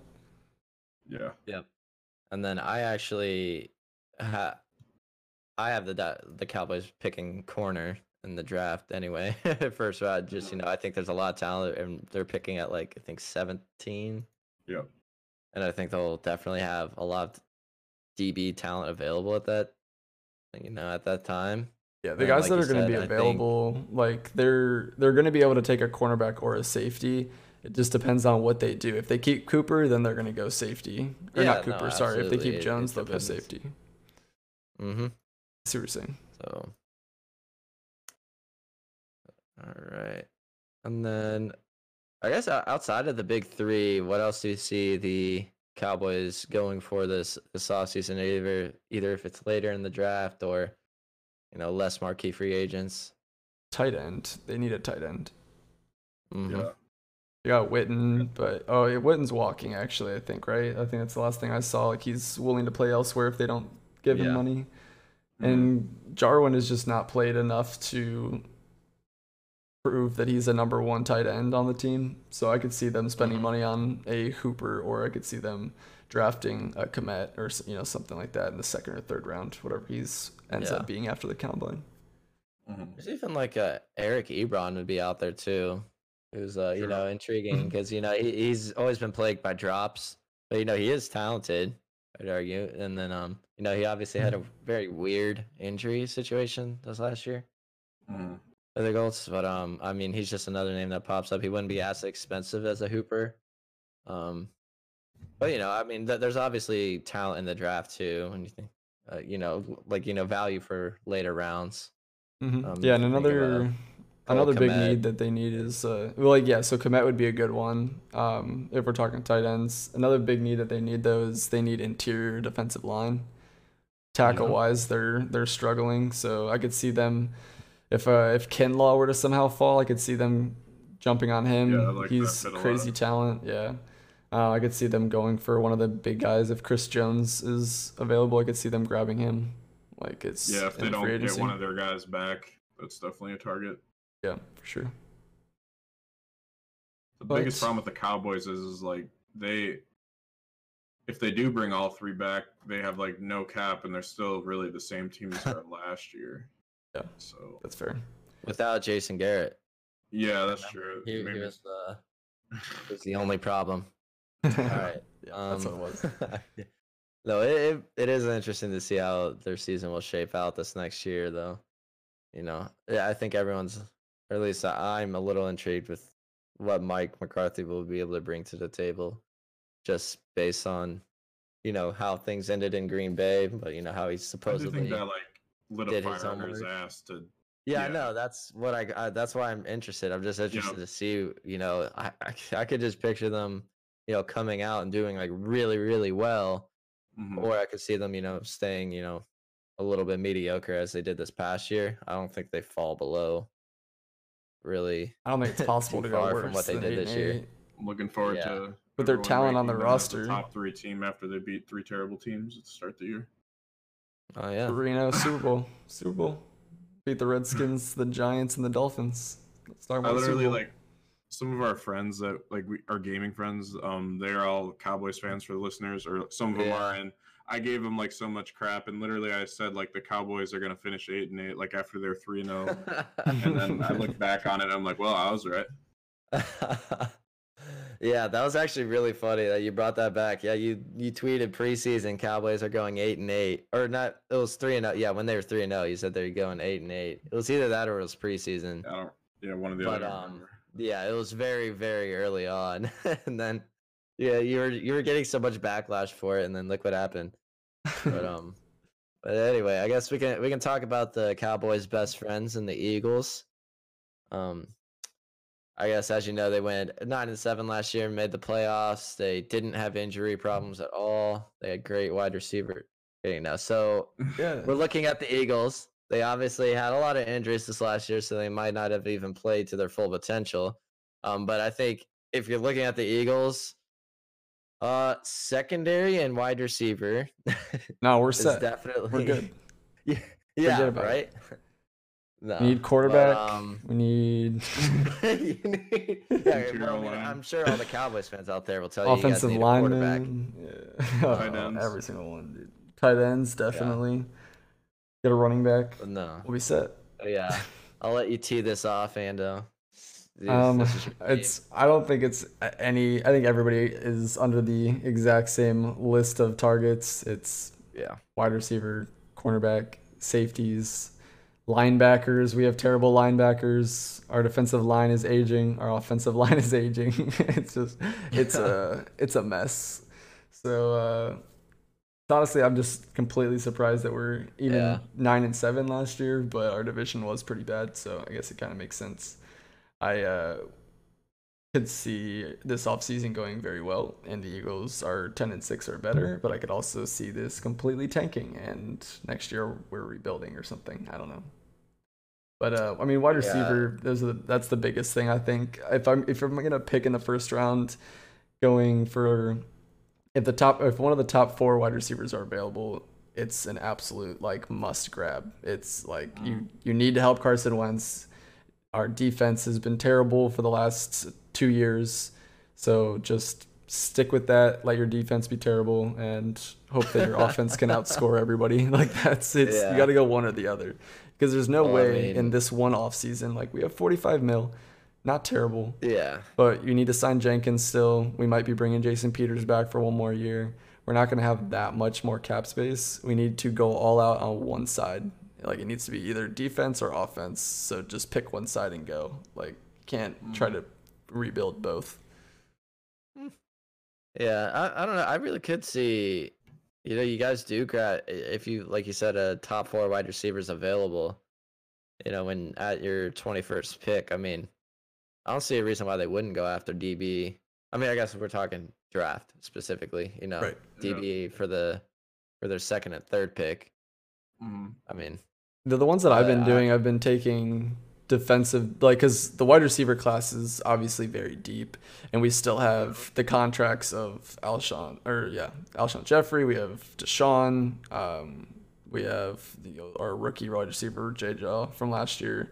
Yeah. And then I actually ha- I have the the Cowboys picking corner in the draft anyway. First round, just you know, I think there's a lot of talent, and they're picking at like I think 17, Yep. and I think they'll definitely have a lot of DB talent available at that, you know, at that time. Yeah, the And guys like that are going to be I think- available, like they're they're going to be able to take a cornerback or a safety. It just depends on what they do. If they keep Cooper, then they're going to go safety. Or Yeah, not no, Cooper, sorry. If they keep Jones, they'll go safety. Mm-hmm. See what you're saying. So All right. And then I guess outside of the big three, what else do you see the Cowboys going for this this offseason? Either either if it's later in the draft or you know less marquee free agents. Tight end. They need a tight end. Mhm. Yeah. You got Witten, but oh, yeah, Witten's walking actually. I think right. I think that's the last thing I saw. Like he's willing to play elsewhere if they don't give him money. Mm-hmm. And Jarwin has just not played enough to prove that he's a number one tight end on the team. So I could see them spending Mhm. money on a Hooper, or I could see them drafting a Kmet or you know something like that in the second or third round, whatever he's ends Yeah. up being after the combine. Mhm. There's even like a Eric Ebron would be out there too, who's uh, you know intriguing because you know he, he's always been plagued by drops, but you know he is talented. I'd argue, and then um you know he obviously had a very weird injury situation this last year Mhm. for the Colts, but um I mean he's just another name that pops up. He wouldn't be as expensive as a Hooper, um, but you know I mean th- there's obviously talent in the draft too, and you think uh, you know like you know value for later rounds. hmm Um, yeah, and think of, another Cole another big need that they need is uh, well, like yeah, so Kmet would be a good one. Um, if we're talking tight ends, another big need that they need though is they need interior defensive line. Tackle Yeah. wise, they're they're struggling. So I could see them if uh, if Kinlaw were to somehow fall, I could see them jumping on him. Yeah, like He's fit a lot. crazy talent. Yeah. Uh, I could see them going for one of the big guys. If Chris Jones is available, I could see them grabbing him. Like it's Yeah, if they the free don't get one of their guys back, that's definitely a target. yeah, for sure. The But- biggest problem with the Cowboys is, is like they, if they do bring all three back, they have like no cap, and they're still really the same team as they were last year. Yeah. So That's fair. Without Jason Garrett, yeah, that's true. he, he was the was the only problem. All right. Yeah, Um, that's what it was. no, it, it it is interesting to see how their season will shape out this next year, though. You know, yeah, I think everyone's, or at least I- I'm a little intrigued with what Mike McCarthy will be able to bring to the table, just based on, you know, how things ended in Green Bay, but you know how he's I do supposedly. think that like lit a did his fire under his ass to. Yeah, I Yeah. know. That's what I, I. That's why I'm interested. I'm just interested to see. You know, I I could just picture them, you know, coming out and doing like really, really well, Mhm. or I could see them, you know, staying, you know, a little bit mediocre as they did this past year. I don't think they fall below. Really, I don't think it's possible to go far worse from what they did this and year. I'm looking forward Yeah. to. With their talent on the them as roster. top three team after they beat three terrible teams at the start of the year. oh yeah, Reno Super Bowl. Super Bowl. Beat the Redskins, the Giants, and the Dolphins. Let's talk I about the Super literally Bowl. like some of our friends that like we our gaming friends. Um, they're all Cowboys fans for the listeners, or some of them Yeah. are. And I gave them like so much crap, and literally I said like the Cowboys are gonna finish eight and eight, like after they're three and zero. and then I look back on it, I'm like, well, I was right. yeah, that was actually really funny that you brought that back. Yeah, you you tweeted preseason Cowboys are going eight and eight, or not? It was three and zero. Yeah, when they were three and zero, you said they're going eight and eight. It was either that or it was preseason. I don't. Yeah, one of the But other. Um. Yeah, it was very very early on, and then yeah, you were you were getting so much backlash for it, and then look what happened. But um, but anyway, I guess we can we can talk about the Cowboys' best friends and the Eagles. Um, I guess as you know, they went nine and seven last year, made the playoffs. They didn't have injury problems at all. They had great wide receiver. Okay, now so yeah. we're looking at the Eagles. They obviously had a lot of injuries this last year, so they might not have even played to their full potential. Um, but I think if you're looking at the Eagles, uh, secondary and wide receiver No, we're is set. definitely We're good. yeah, yeah, about it. right. No, We need quarterback. But, um, we need you need, yeah, well, we, I'm sure all the Cowboys fans out there will tell you, you guys offensive need a quarterback. lineman. Yeah. Tight ends. every single one, dude. Tight ends, definitely. Get a running back. No, We'll be set. But yeah, I'll let you tee this off, Ando. Um, this is your game. it's. I don't think it's any. I think everybody is under the exact same list of targets. It's yeah. wide receiver, cornerback, safeties, linebackers. We have terrible linebackers. Our defensive line is aging. Our offensive line is aging. it's just it's a it's a mess. So uh, honestly, I'm just completely surprised that we're even Yeah. nine and seven last year, but our division was pretty bad. So I guess it kind of makes sense. I uh, could see this offseason going very well, and the Eagles are 10 and 6 or better, but I could also see this completely tanking, and next year we're rebuilding or something. I don't know. But uh, I mean, wide Yeah. receiver, those are the, that's the biggest thing I think. If I'm if I'm gonna pick in the first round, going for if the top if one of the top four wide receivers are available, it's an absolute like must grab. It's like you mm. you need to help Carson Wentz. Our defense has been terrible for the last two years, so just stick with that. Let your defense be terrible, and hope that your offense can outscore everybody. Like that's it's Yeah. you got to go one or the other because there's no Well, I way in this one off season like we have 45 mil, not terrible. Yeah. But you need to sign Jenkins still. We might be bringing Jason Peters back for one more year. We're not going to have that much more cap space. We need to go all out on one side. Like it needs to be either defense or offense. So just pick one side and go. Like can't try to rebuild both. Yeah, I, I don't know. I really could see, you know, you guys do grab if you like you said a top four wide receivers available. You know, when at your twenty first pick, I mean, I don't see a reason why they wouldn't go after DB. I mean, I guess if we're talking draft specifically, you know, Right. Yeah. DB for the for their second and third pick. Mhm. I mean, The the ones that I've been Uh, I- doing, I've been taking defensive like because the wide receiver class is obviously very deep, and we still have the contracts of Alshon or yeah Alshon Jeffery. We have DeSean. Um, we have the, our rookie wide receiver J. Jaw from last year,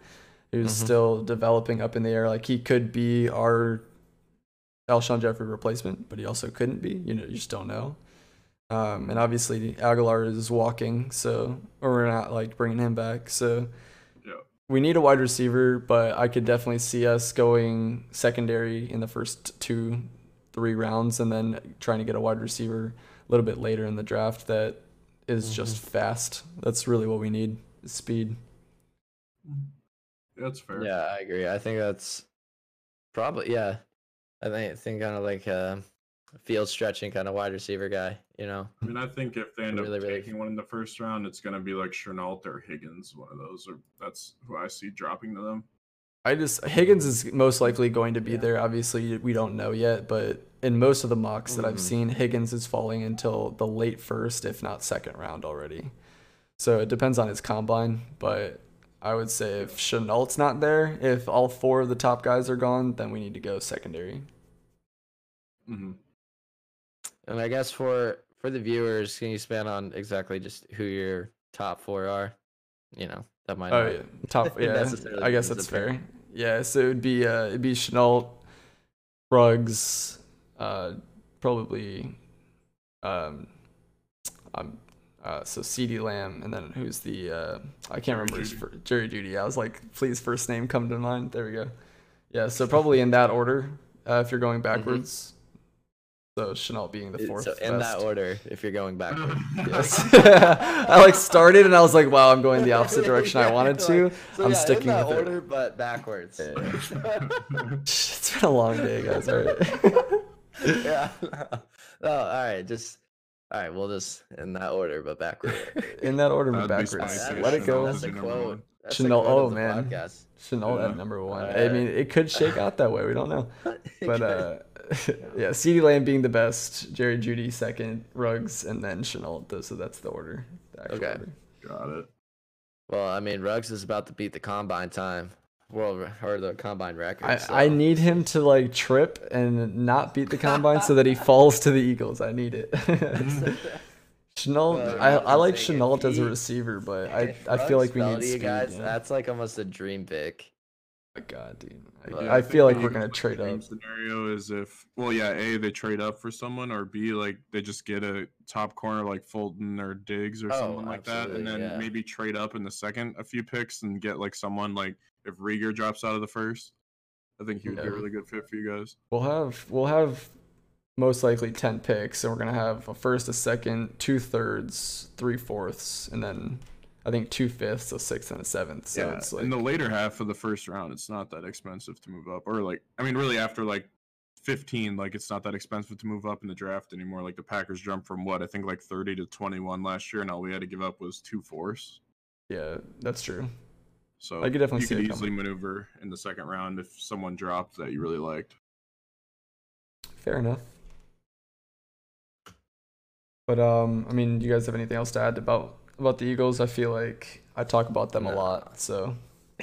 who's Mhm. still developing up in the air. Like he could be our Alshon Jeffery replacement, but he also couldn't be. You know, you just don't know. Um, and obviously Agholor is walking, so or we're not like bringing him back. So Yeah. we need a wide receiver, but I could definitely see us going secondary in the first two, three rounds, and then trying to get a wide receiver a little bit later in the draft that is just fast. That's really what we need: is speed. That's fair. yeah, I agree. I think that's probably yeah. I think I think kind of like a field stretching kind of wide receiver guy. You know, I mean, I think if they end Really, up really- taking one in the first round, it's going to be like Shenault or Higgins. One of those, or that's who I see dropping to them. I just Higgins is most likely going to be Yeah. there. Obviously, we don't know yet, but in most of the mocks that I've Mhm. seen, Higgins is falling until the late first, if not second round already. So it depends on his combine, but I would say if Shenault's not there, if all four of the top guys are gone, then we need to go secondary. hmm and I guess for for the viewers, can you expand on exactly just who your top four are? You know, that might. Oh not- yeah, top. Yeah, I guess that's apparent. fair. Yeah, so it'd be uh, it'd be Shenault, Ruggs, uh, probably, um, um, uh, so CeeDee Lamb, and then who's the uh, I can't Jerry remember his Jeudy. fir- Jerry Jeudy. I was like, please, first name come to mind. There we go. Yeah, so probably in that order. Uh, if you're going backwards, so Shenault being the fourth. So in that order, if you're going backwards. Yes. I like started and I was like, wow, I'm going the opposite direction I wanted to. I'm sticking in that with it. order, but backwards. It's been a long day, guys. All right. yeah. Oh, all right. Just all right. We'll just in that order, but backward. In that order, but backwards. spicy. Let it go. That's a quote. one. That's a Chanel- quote oh, man. podcast. Shenault Yeah. at number one. I mean, it could shake out that way. We don't know. But uh, yeah, CeeDee Lamb being the best, Jerry Jeudy second, Ruggs, and then Shenault. Th- So that's the order. The Okay. order. Got it. Well, I mean, Ruggs is about to beat the combine time, world or the combine record. I, so- I need him to like trip and not beat the combine so that he falls to the Eagles. I need it. Shenault, Well, I, I'm like Shenault as a receiver, but I, I feel like we need to you speed. guys. yeah. That's like almost a dream pick. Oh my God, dude. But- I, Yeah, I feel like we're gonna trade dream up. Scenario is if, well, yeah, a they trade up for someone, or b like they just get a top corner like Fulton or Diggs or Oh, someone like that, and then yeah. maybe trade up in the second a few picks and get like someone like if Reagor drops out of the first. I think he would be a really good fit for you guys. We'll have we'll have most likely ten picks, and we're gonna have a first, a second, two thirds, three fourths, and then I think two fifths, a sixth, and a seventh. So yeah, it's like in the later half of the first round, it's not that expensive to move up, or like I mean, really after like 15, like it's not that expensive to move up in the draft anymore. Like the Packers jumped from what I think like 30 to 21 last year, and all we had to give up was two fourths. yeah, that's true. So I could definitely you see could it easily maneuver in the second round if someone dropped that you really liked. Fair enough. But um, I mean, do you guys have anything else to add about about the Eagles? I feel like I talk about them a lot, so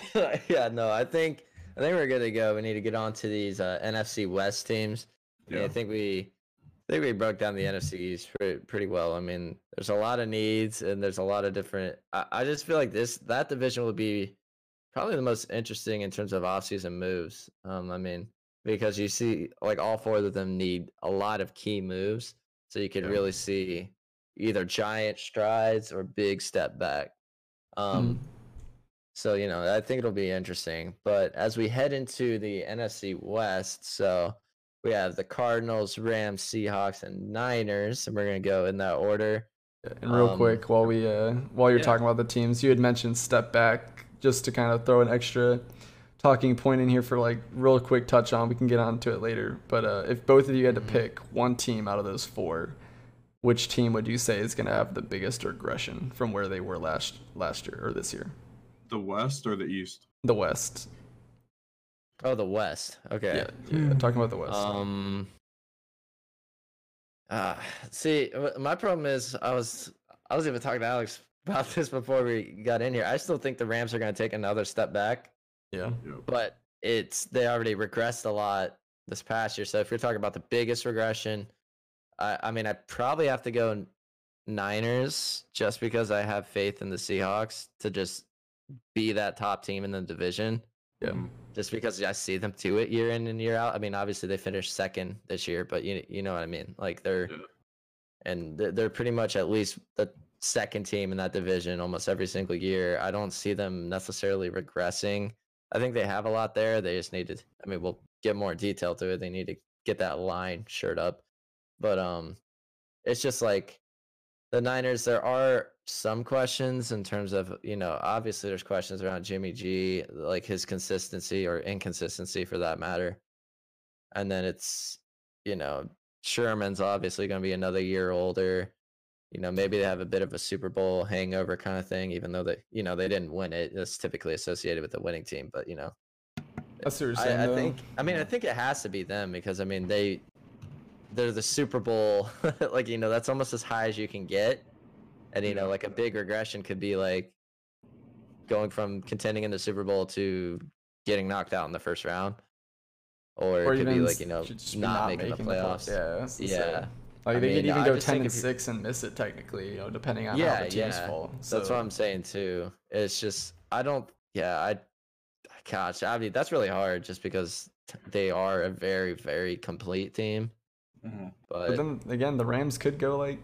yeah, no, I think I think we're good to go. We need to get on to these uh, NFC West teams. Yeah. Yeah. I think we I think we broke down the NFC East pretty, pretty well. I mean, there's a lot of needs and there's a lot of different. I, I just feel like this that division will be probably the most interesting in terms of offseason moves. Um, I mean, because you see like all four of them need a lot of key moves, so you could Yeah. really see either giant strides or big step back. Um, so, you know, I think it'll be interesting. But as we head into the NFC West, so we have the Cardinals, Rams, Seahawks, and Niners, and we're going to go in that order. And real Um, quick, while we uh, while you're yeah. talking about the teams, you had mentioned step back, just to kind of throw an extra talking point in here for like real quick touch on. We can get on to it later. But uh, if both of you had to Mhm. pick one team out of those four, which team would you say is going to have the biggest regression from where they were last last year or this year? The West or the East? The West. Oh, the West. Okay. Yeah, yeah, talking about the West. Um. Uh, see, my problem is I was I was even talking to Alex about this before we got in here. I still think the Rams are going to take another step back, yeah. But it's they already regressed a lot this past year. So if you're talking about the biggest regression, I I mean I probably have to go Niners just because I have faith in the Seahawks to just be that top team in the division Yeah. Mm, just because I see them do it year in and year out. I mean, obviously they finished second this year, but you you know what I mean. Like they're Yeah. and they're, they're pretty much at least the second team in that division almost every single year. I don't see them necessarily regressing. I think they have a lot there. They just need to. I mean, we'll get more detail to it. They need to get that line shirt up, but um, it's just like the Niners. There are some questions in terms of you know obviously there's questions around Jimmy G, like his consistency or inconsistency for that matter, and then it's you know Sherman's obviously going to be another year older. You know, maybe they have a bit of a Super Bowl hangover kind of thing, even though they, you know, they didn't win it. It's typically associated with the winning team, but you know, That's what you're saying. I, I think. I mean, I think it has to be them because I mean they, they're the Super Bowl. like you know, that's almost as high as you can get, and you know, mm-hmm. like a big regression could be like going from contending in the Super Bowl to getting knocked out in the first round, or, or it could be like you know just not, making, the play- playoffs. Yeah. that's the Yeah. Same. Like I they mean, could even I go ten and six and miss it technically, you know, depending on how the teams yeah. fall. That's what I'm saying too. It's just I don't. Yeah, I. Gosh, I mean that's really hard just because they are a very very complete team. mhm. But, But then again, the Rams could go like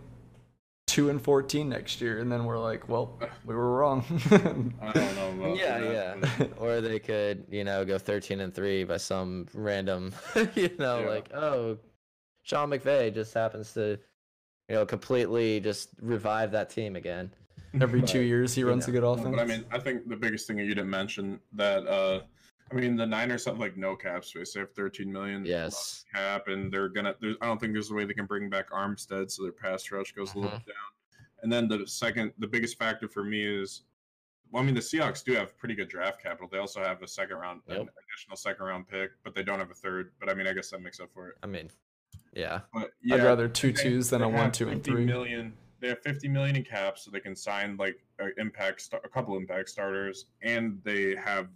two and fourteen next year, and then we're like, well, we were wrong. I don't know. About yeah, that, yeah. or they could you know go 13 and three by some random you know Yeah. like oh, Sean McVay just happens to you know completely just revive that team again. Every two years, he you runs a good offense. But I mean, I think the biggest thing that you didn't mention that uh I mean the Niners have like no cap space. They have 13 million Yes. cap, and they're gonna. I don't think there's a way they can bring back Armstead, so their pass rush goes a little Mhm. down. And then the second, the biggest factor for me is, well, I mean the Seahawks do have pretty good draft capital. They also have a second round, an Yep. additional second round pick, but they don't have a third. But I mean, I guess that makes up for it. I mean, yeah, But I'd rather two they- twos than a one, two, and 50 three. million- They have 50 million in cap, so they can sign like a impact, sta- a couple impact starters, and they have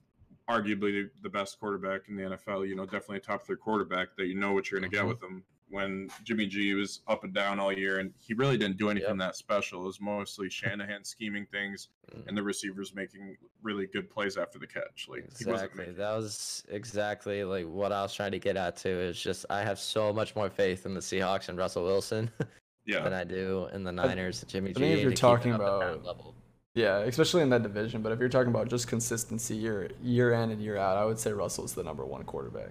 arguably the best quarterback in the NFL. You know, definitely a top three quarterback that you know what you're going to Mhm. get with them. When Jimmy G was up and down all year, and he really didn't do anything Yep. that special. It was mostly Shanahan scheming things, Mm. and the receivers making really good plays after the catch. Like he wasn't exactly. That was exactly like what I was trying to get at too. Is just I have so much more faith in the Seahawks and Russell Wilson yeah. than I do in the Niners and Jimmy I G. think if you're to keep it talking up at about- level. Yeah, especially in that division. But if you're talking about just consistency year year in and year out, I would say Russell's the number one quarterback.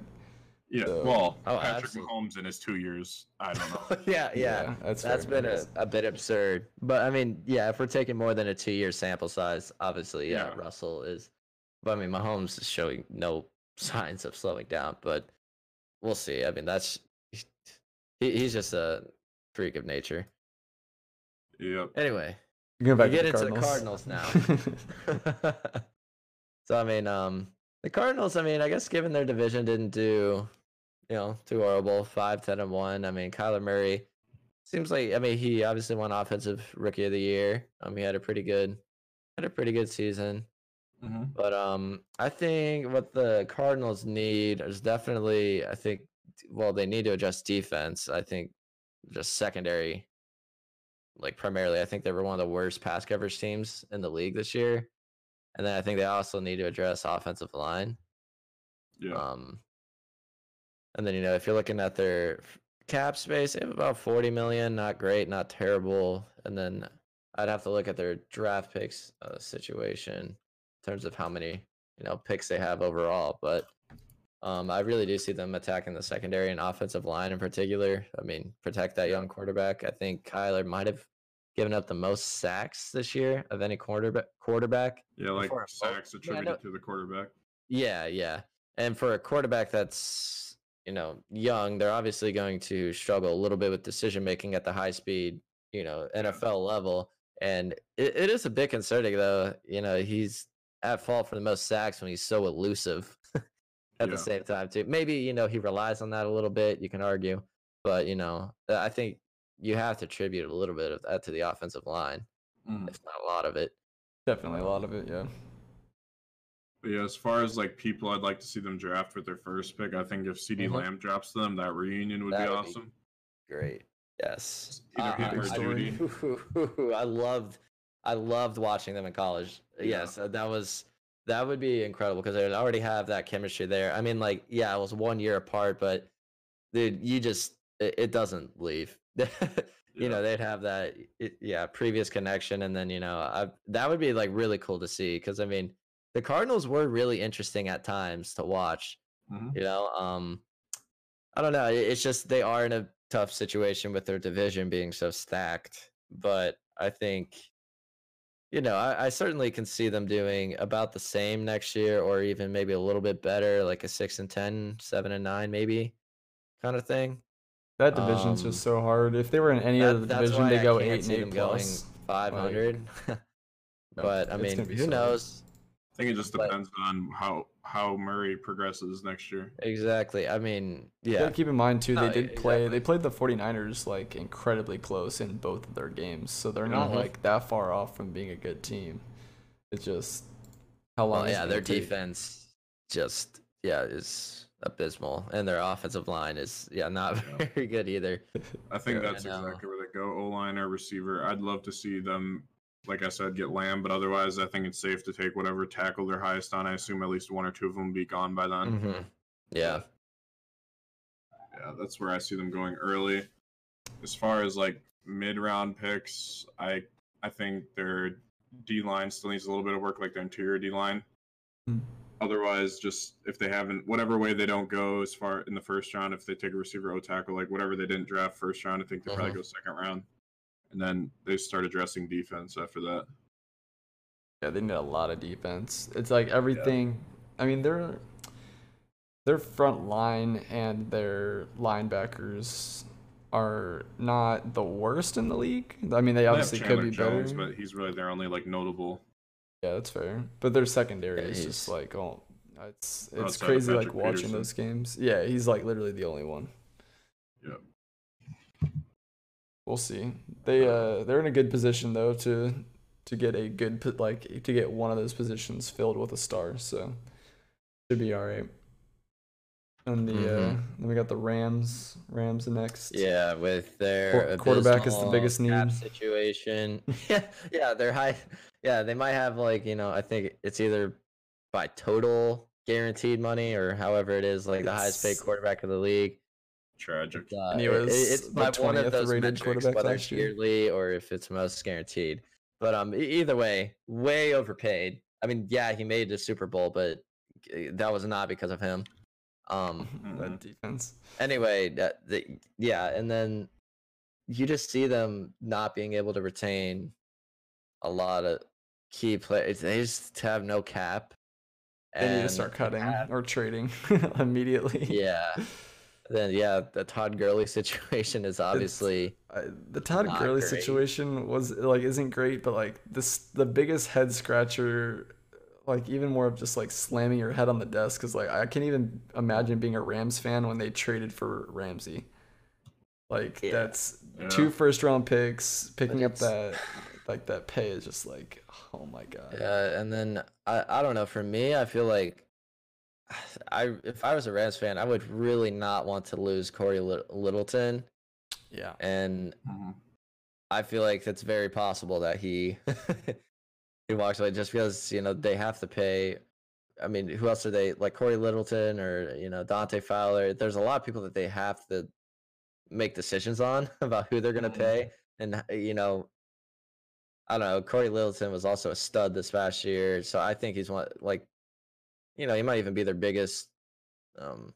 Yeah. So- well, Oh, Patrick absolutely. Mahomes in his two years, I don't know. yeah, yeah. that's That's fair, been I a, guess. a bit absurd. But I mean, yeah, if we're taking more than a two year sample size, obviously, yeah, Yeah. Russell is. But I mean, Mahomes is showing no signs of slowing down, but we'll see. I mean, that's. He, he's just a freak of nature. yep. Anyway, Go back we to get the into the Cardinals. Cardinals now. So I mean, um, the Cardinals. I mean, I guess given their division didn't do, you know, too horrible. Five, ten, and one. I mean, Kyler Murray seems like. I mean, he obviously won Offensive Rookie of the Year. Um, he had a pretty good, had a pretty good season. hmm But um, I think what the Cardinals need is definitely. I think, well, they need to adjust defense. I think just secondary, like primarily. I think they were one of the worst pass coverage teams in the league this year, and then I think they also need to address offensive line. Yeah. Um, and then you know if you're looking at their cap space, they have about forty million. Not great, not terrible. And then I'd have to look at their draft picks uh, situation in terms of how many you know picks they have overall. But um, I really do see them attacking the secondary and offensive line in particular. I mean, protect that young quarterback. I think Kyler might have given up the most sacks this year of any quarterback. Quarterback. yeah, like before a vote. sacks attributed no- to the quarterback. Yeah, yeah. And for a quarterback that's, you know, young, they're obviously going to struggle a little bit with decision making at the high speed, you know, NFL level. And it, it is a bit concerning though. You know, he's at fault for the most sacks when he's so elusive at Yeah. the same time too. Maybe, you know, he relies on that a little bit, you can argue. But, you know, I think you have to attribute a little bit of that to the offensive line, Mhm. if not a lot of it. Definitely a lot of it, yeah. Yeah, as far as like people I'd like to see them draft with their first pick, I think if CeeDee Mhm. Lamb drops them, that reunion would That be would be awesome. Great. Yes. Either him or. I loved I loved watching them in college. Yeah. Yes, uh, that was that would be incredible because they already have that chemistry there. I mean, like, yeah, it was one year apart, but dude, you just it, it doesn't leave. you Yeah. know, they'd have that it, yeah previous connection, and then you know, I, that would be like really cool to see because I mean, the Cardinals were really interesting at times to watch. Mhm. You know, um, I don't know. It's just they are in a tough situation with their division being so stacked. But I think, you know, I, I certainly can see them doing about the same next year, or even maybe a little bit better, like a six and 10, 7 and nine, maybe kind of thing. That division's Um, just so hard. If they were in any That- other division, they go eight and see eight them plus. going 500. but I mean, who so knows? I think it just But- depends on how how Murray progresses next year. Exactly. I mean, yeah. keep in mind too, they No, did play. exactly. They played the 49ers like incredibly close in both of their games, so they're not Mhm. like that far off from being a good team. It's just how long. Well, yeah, their take? defense just yeah is abysmal, and their offensive line is yeah not Yeah. very good either. I think that's I know. exactly where they go. O line or receiver. I'd love to see them, like I said, get Lamb, but otherwise, I think it's safe to take whatever tackle they're highest on. I assume at least one or two of them will be gone by then. hmm Yeah, Yeah, that's where I see them going early. As far as like mid round picks, I I think their D line still needs a little bit of work, like their interior D line. Hmm. Otherwise, just if they haven't, whatever way they don't go as far in the first round, if they take a receiver or tackle, like whatever they didn't draft first round, I think they probably Mhm. go second round. And then they start addressing defense after that. Yeah, they need a lot of defense. It's like everything. I mean, their their front line and their linebackers are not the worst in the league. I mean, they They obviously could be Jones, better. but he's really their only like notable. Yeah, that's fair. But their secondary Yeah, is just like oh, it's it's Outside crazy like Patrick watching Peterson. those games. Yeah, he's like literally the only one. Yeah. We'll see. They uh they're in a good position though to to get a good like to get one of those positions filled with a star. So should be all right. And the uh Mhm. then we got the Rams. Rams next. yeah. With their Qu- quarterback is the biggest need. situation. yeah, yeah, they're high. Yeah, they might have like you know I think it's either by total guaranteed money or however it is like the highest paid quarterback of the league. Tragic. It's, uh, And he it- it- it's the by one of 20th those rated metrics, quarterback whether it's yearly or if it's most guaranteed. But um, either way, way overpaid. I mean, yeah, he made the Super Bowl, but uh, that was not because of him. Um. that defense. Anyway, that the, yeah, and then you just see them not being able to retain a lot of key players. They just have no cap. They need to start cutting cap- or trading immediately. Yeah. Then yeah, the Todd Gurley situation is obviously I, the Todd not Gurley great. situation was like isn't great, but like this the biggest head scratcher like even more of just like slamming your head on the desk because like I can't even imagine being a Rams fan when they traded for Ramsey. Like Yeah. that's Yeah. two first round picks, picking up that like that pay is just like oh my god. Yeah, and then I, I don't know. For me, I feel like I if I was a Rams fan, I would really not want to lose Cory Lit- Littleton, Yeah. and Mhm. I feel like it's very possible that he he walks away just because you know they have to pay. I mean, who else are they like Cory Littleton or you know Dante Fowler? There's a lot of people that they have to make decisions on about who they're gonna Mhm. pay, and you know, I don't know. Cory Littleton was also a stud this past year, so I think he's one like, you know, he might even be their biggest, um,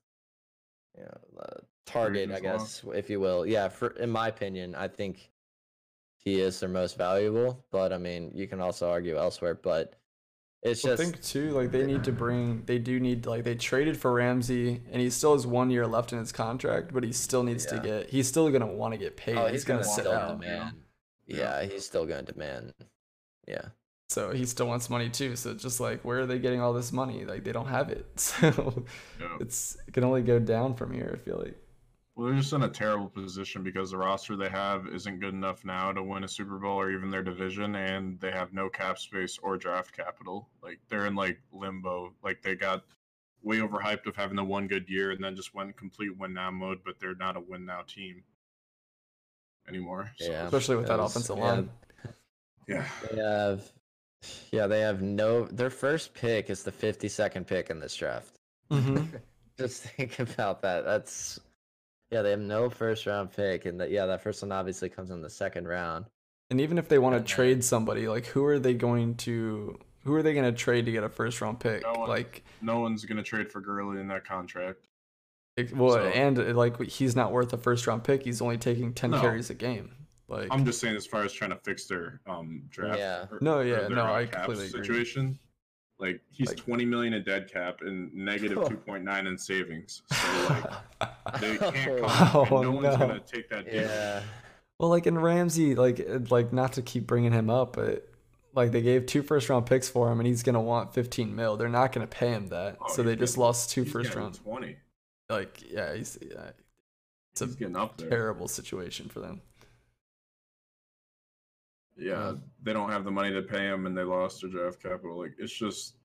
you know, uh, target, I as well. guess, if you will. Yeah, for in my opinion, I think he is their most valuable. But I mean, you can also argue elsewhere. But it's I just think too, like they need to bring, they do need like they traded for Ramsey, and he still has one year left in his contract, but he still needs to get, he's still gonna want to get paid. oh, he's, gonna, sit out, demand. Yeah. Yeah, he's still going to demand. Yeah. So he still wants money too. So it's just like, where are they getting all this money? Like they don't have it, so Yeah. it's it can only go down from here. I feel like. Well, they're just in a terrible position because the roster they have isn't good enough now to win a Super Bowl or even their division, and they have no cap space or draft capital. Like they're in like limbo. Like they got way overhyped of having the one good year and then just went complete win now mode, but they're not a win now team anymore. So, Yeah. Especially with that was- offensive yeah, line. yeah. They have, yeah, they have no. Their first pick is the 52nd pick in this draft. Mm-hmm. Just think about that. That's, yeah, they have no first round pick, and that yeah, that first one obviously comes in the second round. And even if they want to And then- trade somebody, like who are they going to? Who are they going to trade to get a first round pick? No one. Like, No one's gonna trade for Gurley in that contract. it- well, So- and like he's not worth a first round pick. He's only taking ten No. carries a game. Like, I'm just saying, as far as trying to fix their um draft. Yeah. or- No, or yeah, their, no, I cap completely agree. Situation. Like he's Like- 20 million in dead cap and negative 2.9 in savings. So like they can't come. and Oh, no one's gonna take that deal. Yeah, well, like in Ramsey, like uh, like not to keep bringing him up, but like they gave two first round picks for him, and he's gonna want 15 mil. They're not gonna pay him that, Oh, so they just getting- lost two He's first round. 20. Like, yeah, he's yeah, it's a He's getting up there. terrible situation for them. Yeah, they don't have the money to pay him, and they lost their draft capital. Like it's just,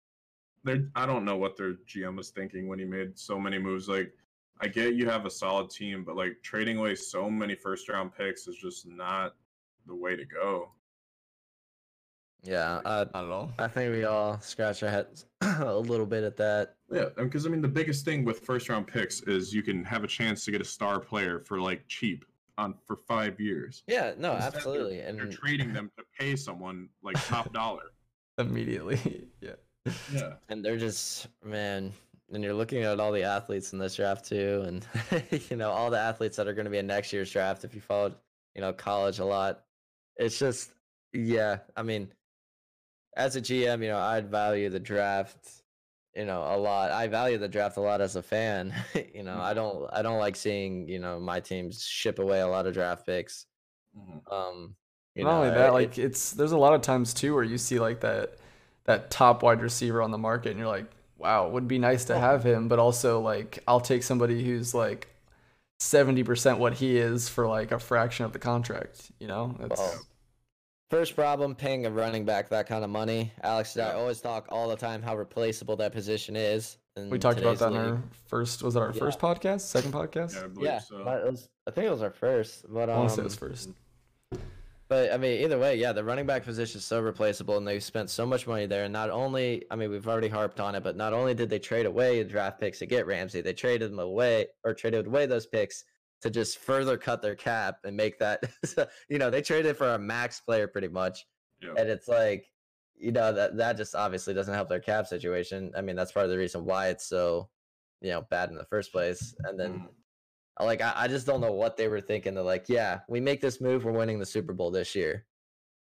they. I don't know what their GM was thinking when he made so many moves. Like, I get you have a solid team, but like trading away so many first round picks is just not the way to go. yeah. Uh, Not at all. I think we all scratch our heads a little bit at that. Yeah, because I mean, the biggest thing with first round picks is you can have a chance to get a star player for like cheap on for five years. Yeah, no, Instead, they're- absolutely. They're, trading them to pay someone like top dollar. Immediately, yeah. Yeah. and they're just man and you're looking at all the athletes in this draft too and you know all the athletes that are going to be in next year's draft if you followed you know college a lot it's just yeah i mean as a gm you know i'd value the draft you know a lot i value the draft a lot as a fan you know i don't i don't like seeing you know my teams ship away a lot of draft picks Mhm. um you Not know, only that, it- like it's there's a lot of times too where you see like that that top wide receiver on the market, and you're like, wow, it would be nice to have him, but also like I'll take somebody who's like seventy percent what he is for like a fraction of the contract. You know, that's Well, First problem, paying a running back that kind of money. Alex and I always talk all the time how replaceable that position is. we talked about today's that in our first. Was it our Yeah. first podcast? Second podcast? Yeah, I believe Yeah, so. but it was, I think it was our first. But I um, want to say it was first. But I mean, either way, yeah, the running back position is so replaceable, and they spent so much money there. And not only, I mean, we've already harped on it, but not only did they trade away the draft picks to get Ramsey, they traded them away or traded away those picks to just further cut their cap and make that, you know, they traded for a max player pretty much. Yeah. And it's like, you know, that that just obviously doesn't help their cap situation. I mean, that's part of the reason why it's so, you know, bad in the first place. And then Mhm. like I, I just don't know what they were thinking. They're like, yeah, we make this move, we're winning the Super Bowl this year.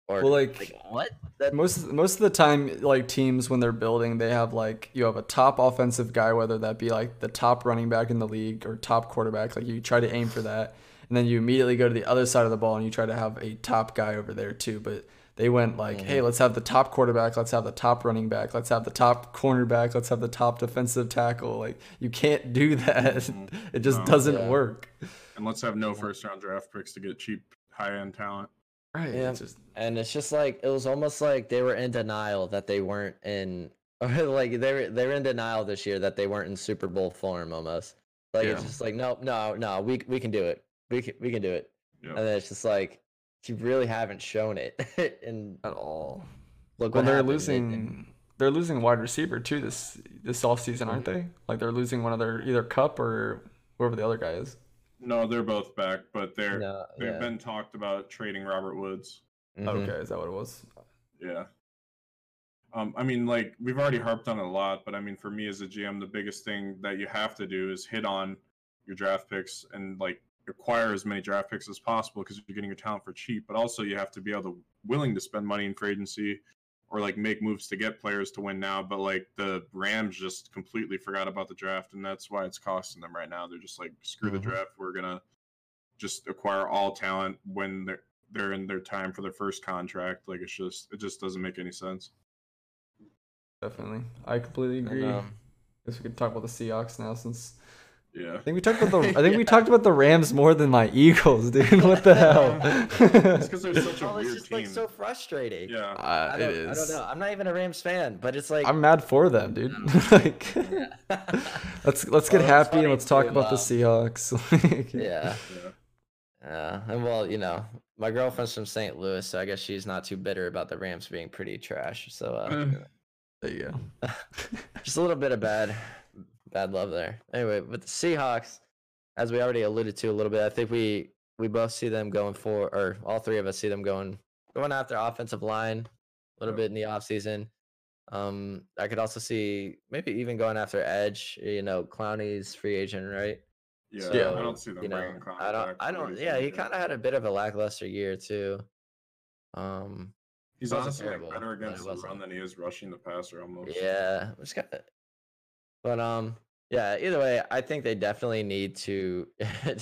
Or Well, like, what? That, most most of the time like teams when they're building they have like you have a top offensive guy whether that be like the top running back in the league or top quarterback like you try to aim for that and then you immediately go to the other side of the ball and you try to have a top guy over there too but They went like, hey, let's have the top quarterback, let's have the top running back, let's have the top cornerback, let's have the top defensive tackle. Like you can't do that. Mhm. It just No. doesn't Yeah. work. And let's have no first round draft picks to get cheap high end talent. Right. Yeah. It's just And it's just like it was almost like they were in denial that they weren't in, or like they were they were in denial this year that they weren't in Super Bowl form almost. Like it's just like no no no we we can do it we can we can do it. Yeah. And then it's just like you really haven't shown it. and at all. look Well, they're happened. Losing. They're losing wide receiver too this this off season, aren't mm-hmm. they? Like they're losing one of their either Kupp or whoever the other guy is. No, they're both back, but they- they're no, they've yeah. been talked about trading Robert Woods. Mhm. Okay, is that what it was? Yeah. Um, I mean, like we've already harped on it a lot, but I mean, for me as a GM, the biggest thing that you have to do is hit on your draft picks and like acquire as many draft picks as possible because you're getting your talent for cheap. But also, you have to be able to willing to spend money in free agency or like make moves to get players to win now. But like the Rams just completely forgot about the draft, and that's why it's costing them right now. They're just like, screw Mhm. the draft. We're gonna just acquire all talent when they're they're in their time for their first contract. Like it's just it just doesn't make any sense. Definitely, I completely And, agree. um, Guess we could talk about the Seahawks now since Yeah. I think we talked about the I think we talked about the Rams more than my Eagles, dude. What the hell? It's because they're such a oh, it's just team. like so frustrating. yeah. uh, I don't. I don't know. I'm not even a Rams fan, but it's like I'm mad for them, dude. like, let's let's get Well, happy and let's talk too, about the Seahawks. Like, yeah. Yeah. Yeah, and well, you know, my girlfriend's from St. Louis, so I guess she's not too bitter about the Rams being pretty trash. So uh, Eh. There you go. just a little bit of bad, bad love there. Anyway, with the Seahawks, as we already alluded to a little bit, I think we we both see them going for, or all three of us see them going going after offensive line a little bit in the offseason. Um, I could also see maybe even going after edge. You know, Clowney's free agent, right? Yeah. Yeah. I don't see them you know, Clowney I don't, I don't. Yeah, he kind of had a bit of a lackluster year too. Um, He's wasn't honestly like, better against the run than he is rushing the passer almost. yeah, it's kind of. But um, yeah. Either way, I think they definitely need to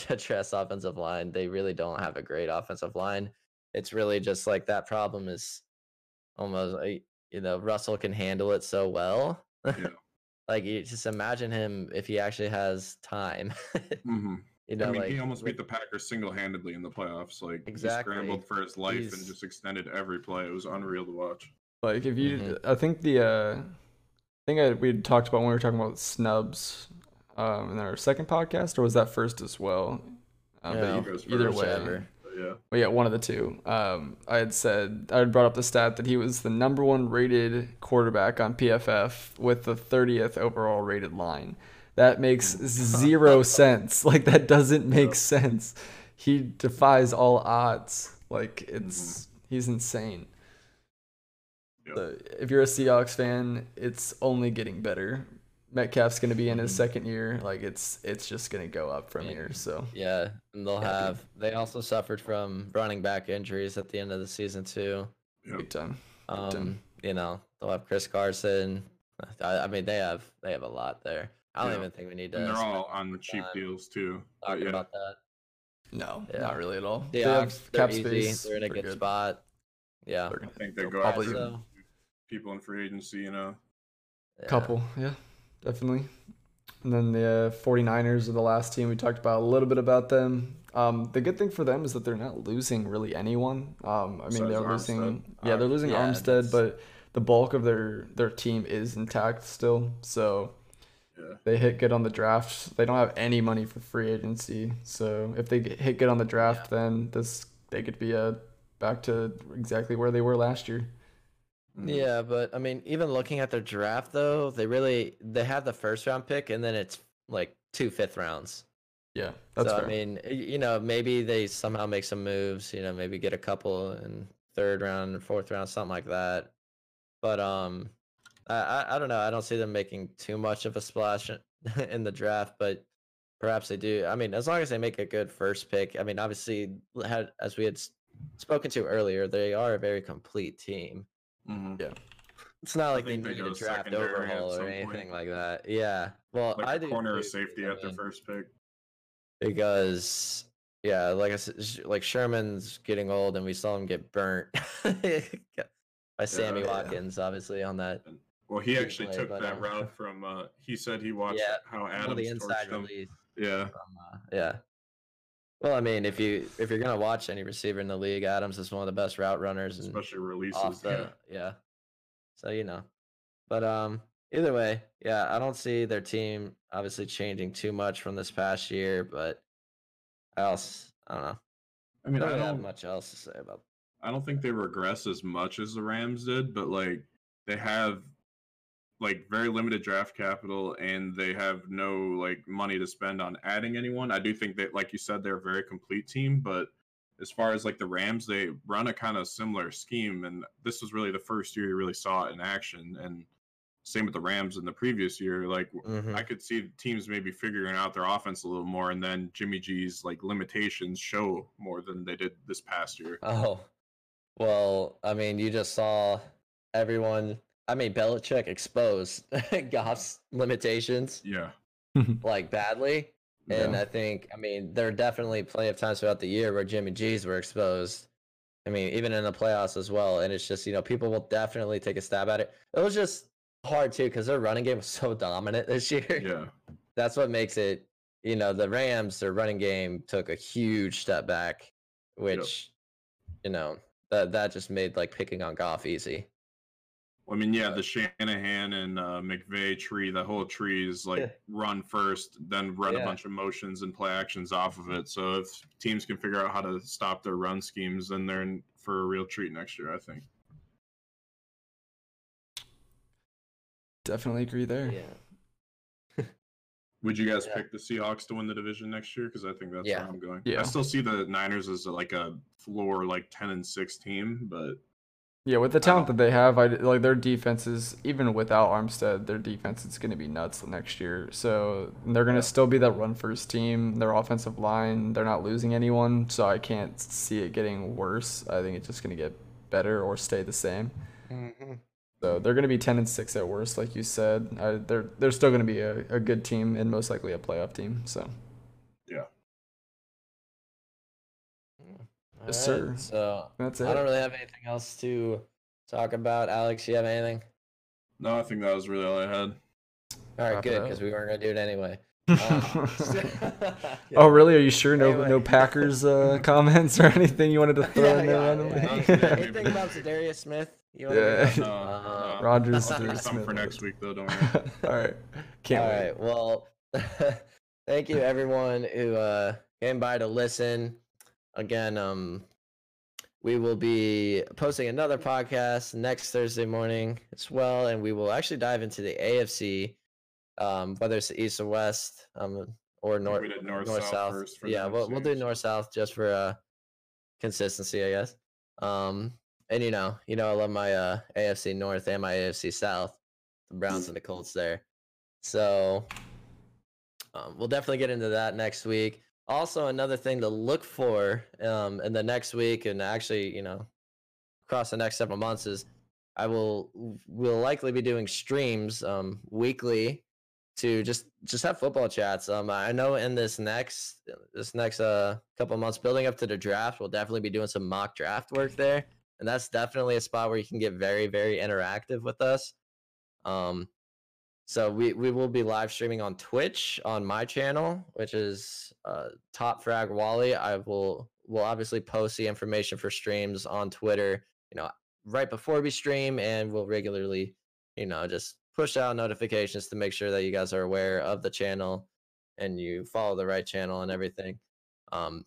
address offensive line. They really don't have a great offensive line. It's really just like that problem is almost you know Russell can handle it so well. Yeah. like you just imagine him if he actually has time. hmm you know, I mean, like he almost with- beat the Packers single handedly in the playoffs. Like, Exactly. he scrambled for his life and just extended every play. It was unreal to watch. Like if you, Mhm. I think the, uh, I think I, we talked about when we were talking about snubs, um, in our second podcast, or was that first as well? Uh, Yeah, but He e- either way, whichever. But yeah. well, yeah, one of the two. Um, I had said I had brought up the stat that he was the number one rated quarterback on PFF with the 30th overall rated line. That makes zero sense. Like that doesn't make Yeah. sense. He defies all odds. Like it's he's insane. Yep. So, if you're a Seahawks fan, it's only getting better. Metcalf's going to be in his Mhm. second year. Like it's it's just going to go up from Yeah. here. So Yeah, and they'll Yeah, dude. have. They also suffered from running back injuries at the end of the season too. Yep. big time. Um, Done. you know, they'll have Chris Carson. I, I mean, they have they have a lot there. I don't Yeah. even think we need to. And they're all more on cheap deals too. Talking yeah. about that. No, Yeah. not really at all. They Seahawks, have they're cap easy. space. They're in a They're good, spot. Yeah. They're I gonna- think they they'll go probably after So- people in free agency, you know. yeah. couple, yeah, definitely. And then the uh, 49ers are the last team we talked about a little bit about them. Um, the good thing for them is that they're not losing really anyone. Um, I mean, Besides they're Armstead. losing, yeah, they're losing yeah, Armstead, that's- but the bulk of their their team is intact still. So Yeah. they hit good on the draft. They don't have any money for free agency. So if they hit good on the draft, then this they could be uh, back to exactly where they were last year. Mhm. Yeah, but I mean, even looking at their draft though, they really they have the first round pick and then it's like two fifth rounds. Yeah, that's so fair. I mean, you know, maybe they somehow make some moves. You know, maybe get a couple in third round or fourth round, something like that. But um, I I, don't know. I don't see them making too much of a splash in- the draft, but perhaps they do. I mean, as long as they make a good first pick. I mean, obviously, had as we had s- spoken to earlier, they are a very complete team. Mhm. It's not like they think they need go a draft secondary at overhaul or anything point. like that. Yeah. Well, Like I a do corner or too, safety I at their first pick. because yeah, like I said, like Sherman's getting old, and we saw him get burnt by Sammy yeah. Watkins, obviously on that. Well, he actually play, took but, that uh, route from. Uh, he said he watched Yeah, how Well, Adams the torched inside him. release Yeah, from, uh, yeah. Well, I mean, if you if you're gonna watch any receiver in the league, Adams is one of the best route runners, and especially releases. off yeah. the yeah. So you know, but um, either way, yeah, I don't see their team obviously changing too much from this past year, but else I don't know. I mean, I I don't have don't. much else to say about. I don't think they regress as much as the Rams did, but like they have like very limited draft capital and they have no like money to spend on adding anyone. I do think that like you said they're a very complete team, but as far as like the Rams, they run a kind of similar scheme and this was really the first year you really saw it in action and same with the Rams in the previous year like Mhm. I could see teams maybe figuring out their offense a little more and then Jimmy G's like limitations show more than they did this past year. Oh, well, I mean, you just saw everyone. I mean, Belichick exposed Goff's limitations Yeah. Mm-hmm. like badly. And Yeah. I think, I mean, there are definitely plenty of times throughout the year where Jimmy G's were exposed. I mean, even in the playoffs as well. And it's just, you know, people will definitely take a stab at it. It was just hard too because their running game was so dominant this year. Yeah. That's what makes it, you know, the Rams, their running game took a huge step back, which, you know, that, that just made like picking on Goff easy. I mean, yeah, the Shanahan and uh, McVay tree, the whole tree is like run first, then run Yeah. a bunch of motions and play actions off of it. So if teams can figure out how to stop their run schemes, then they're in for a real treat next year, I think. Definitely agree there. Yeah. Would you guys Yeah. pick the Seahawks to win the division next year? Because I think that's Yeah. where I'm going. Yeah. I still see the Niners as like a floor, like 10 and 6 team, but Yeah, with the talent that they have, I like their defenses. Even without Armstead, their defense is going to be nuts next year. So they're going to still be that run first team. Their offensive line, they're not losing anyone, so I can't see it getting worse. I think it's just going to get better or stay the same. Mm-hmm. So they're going to be ten and six at worst, like you said. I, they're they're still going to be a, a good team and most likely a playoff team. So Yes, sir. So that's it. I don't really have anything else to talk about. Alex, you have anything? no, I think that was really all I had. All right, Wrap it good, because we weren't gonna do it anyway. Um, oh really? Are you sure? No Anyway. no Packers uh, comments or anything you wanted to throw Yeah, in there yeah, randomly? yeah. Anything about Za'Darius Smith? You Yeah. bring No, up? no. Rodgers I'll Smith. something for next week, though. Don't worry. All right. Can't All wait. right. Well, thank you everyone who uh, came by to listen. Again, um, we will be posting another podcast next Thursday morning as well, and we will actually dive into the AFC, um, whether it's East or West, um, or north, we north, north south south. first Yeah, we'll we'll do north south just for uh consistency, I guess. Um, and you know, you know, I love my uh AFC North and my AFC South, the Browns and the Colts there. So um, we'll definitely get into that next week. Also, another thing to look for um, in the next week, and actually, you know, across the next several months is I will will likely be doing streams um, weekly to just just have football chats. Um, I know in this next this next uh couple months, building up to the draft, we'll definitely be doing some mock draft work there, and that's definitely a spot where you can get very very interactive with us. Um, so we we will be live streaming on Twitch on my channel, which is uh, Top Frag Wally. I will will obviously post the information for streams on Twitter. You know, right before we stream, and we'll regularly, you know, just push out notifications to make sure that you guys are aware of the channel and you follow the right channel and everything. Um,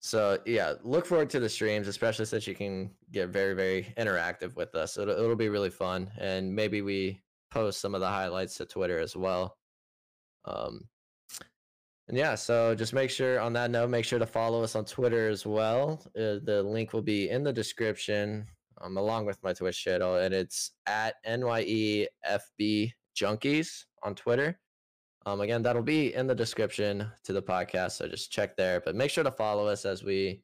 so yeah, look forward to the streams, especially since you can get very very interactive with us. It'll it'll be really fun, and maybe we post some of the highlights to Twitter as well. Um, and yeah, so just make sure on that note, make sure to follow us on Twitter as well. Uh, the link will be in the description, um, along with my Twitch channel, and it's at NYEFB Junkies on Twitter. Um, again, that'll be in the description to the podcast, so just check there. But make sure to follow us as we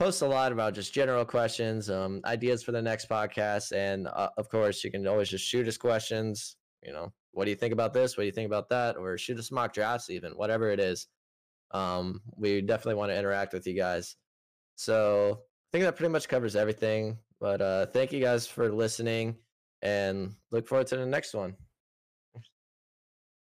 post a lot about just general questions, um, ideas for the next podcast, and uh, of course, you can always just shoot us questions. You know, what do you think about this? What do you think about that? Or shoot us mock drafts, even whatever it is. Um, we definitely want to interact with you guys. So I think that pretty much covers everything. But uh, thank you guys for listening and look forward to the next one.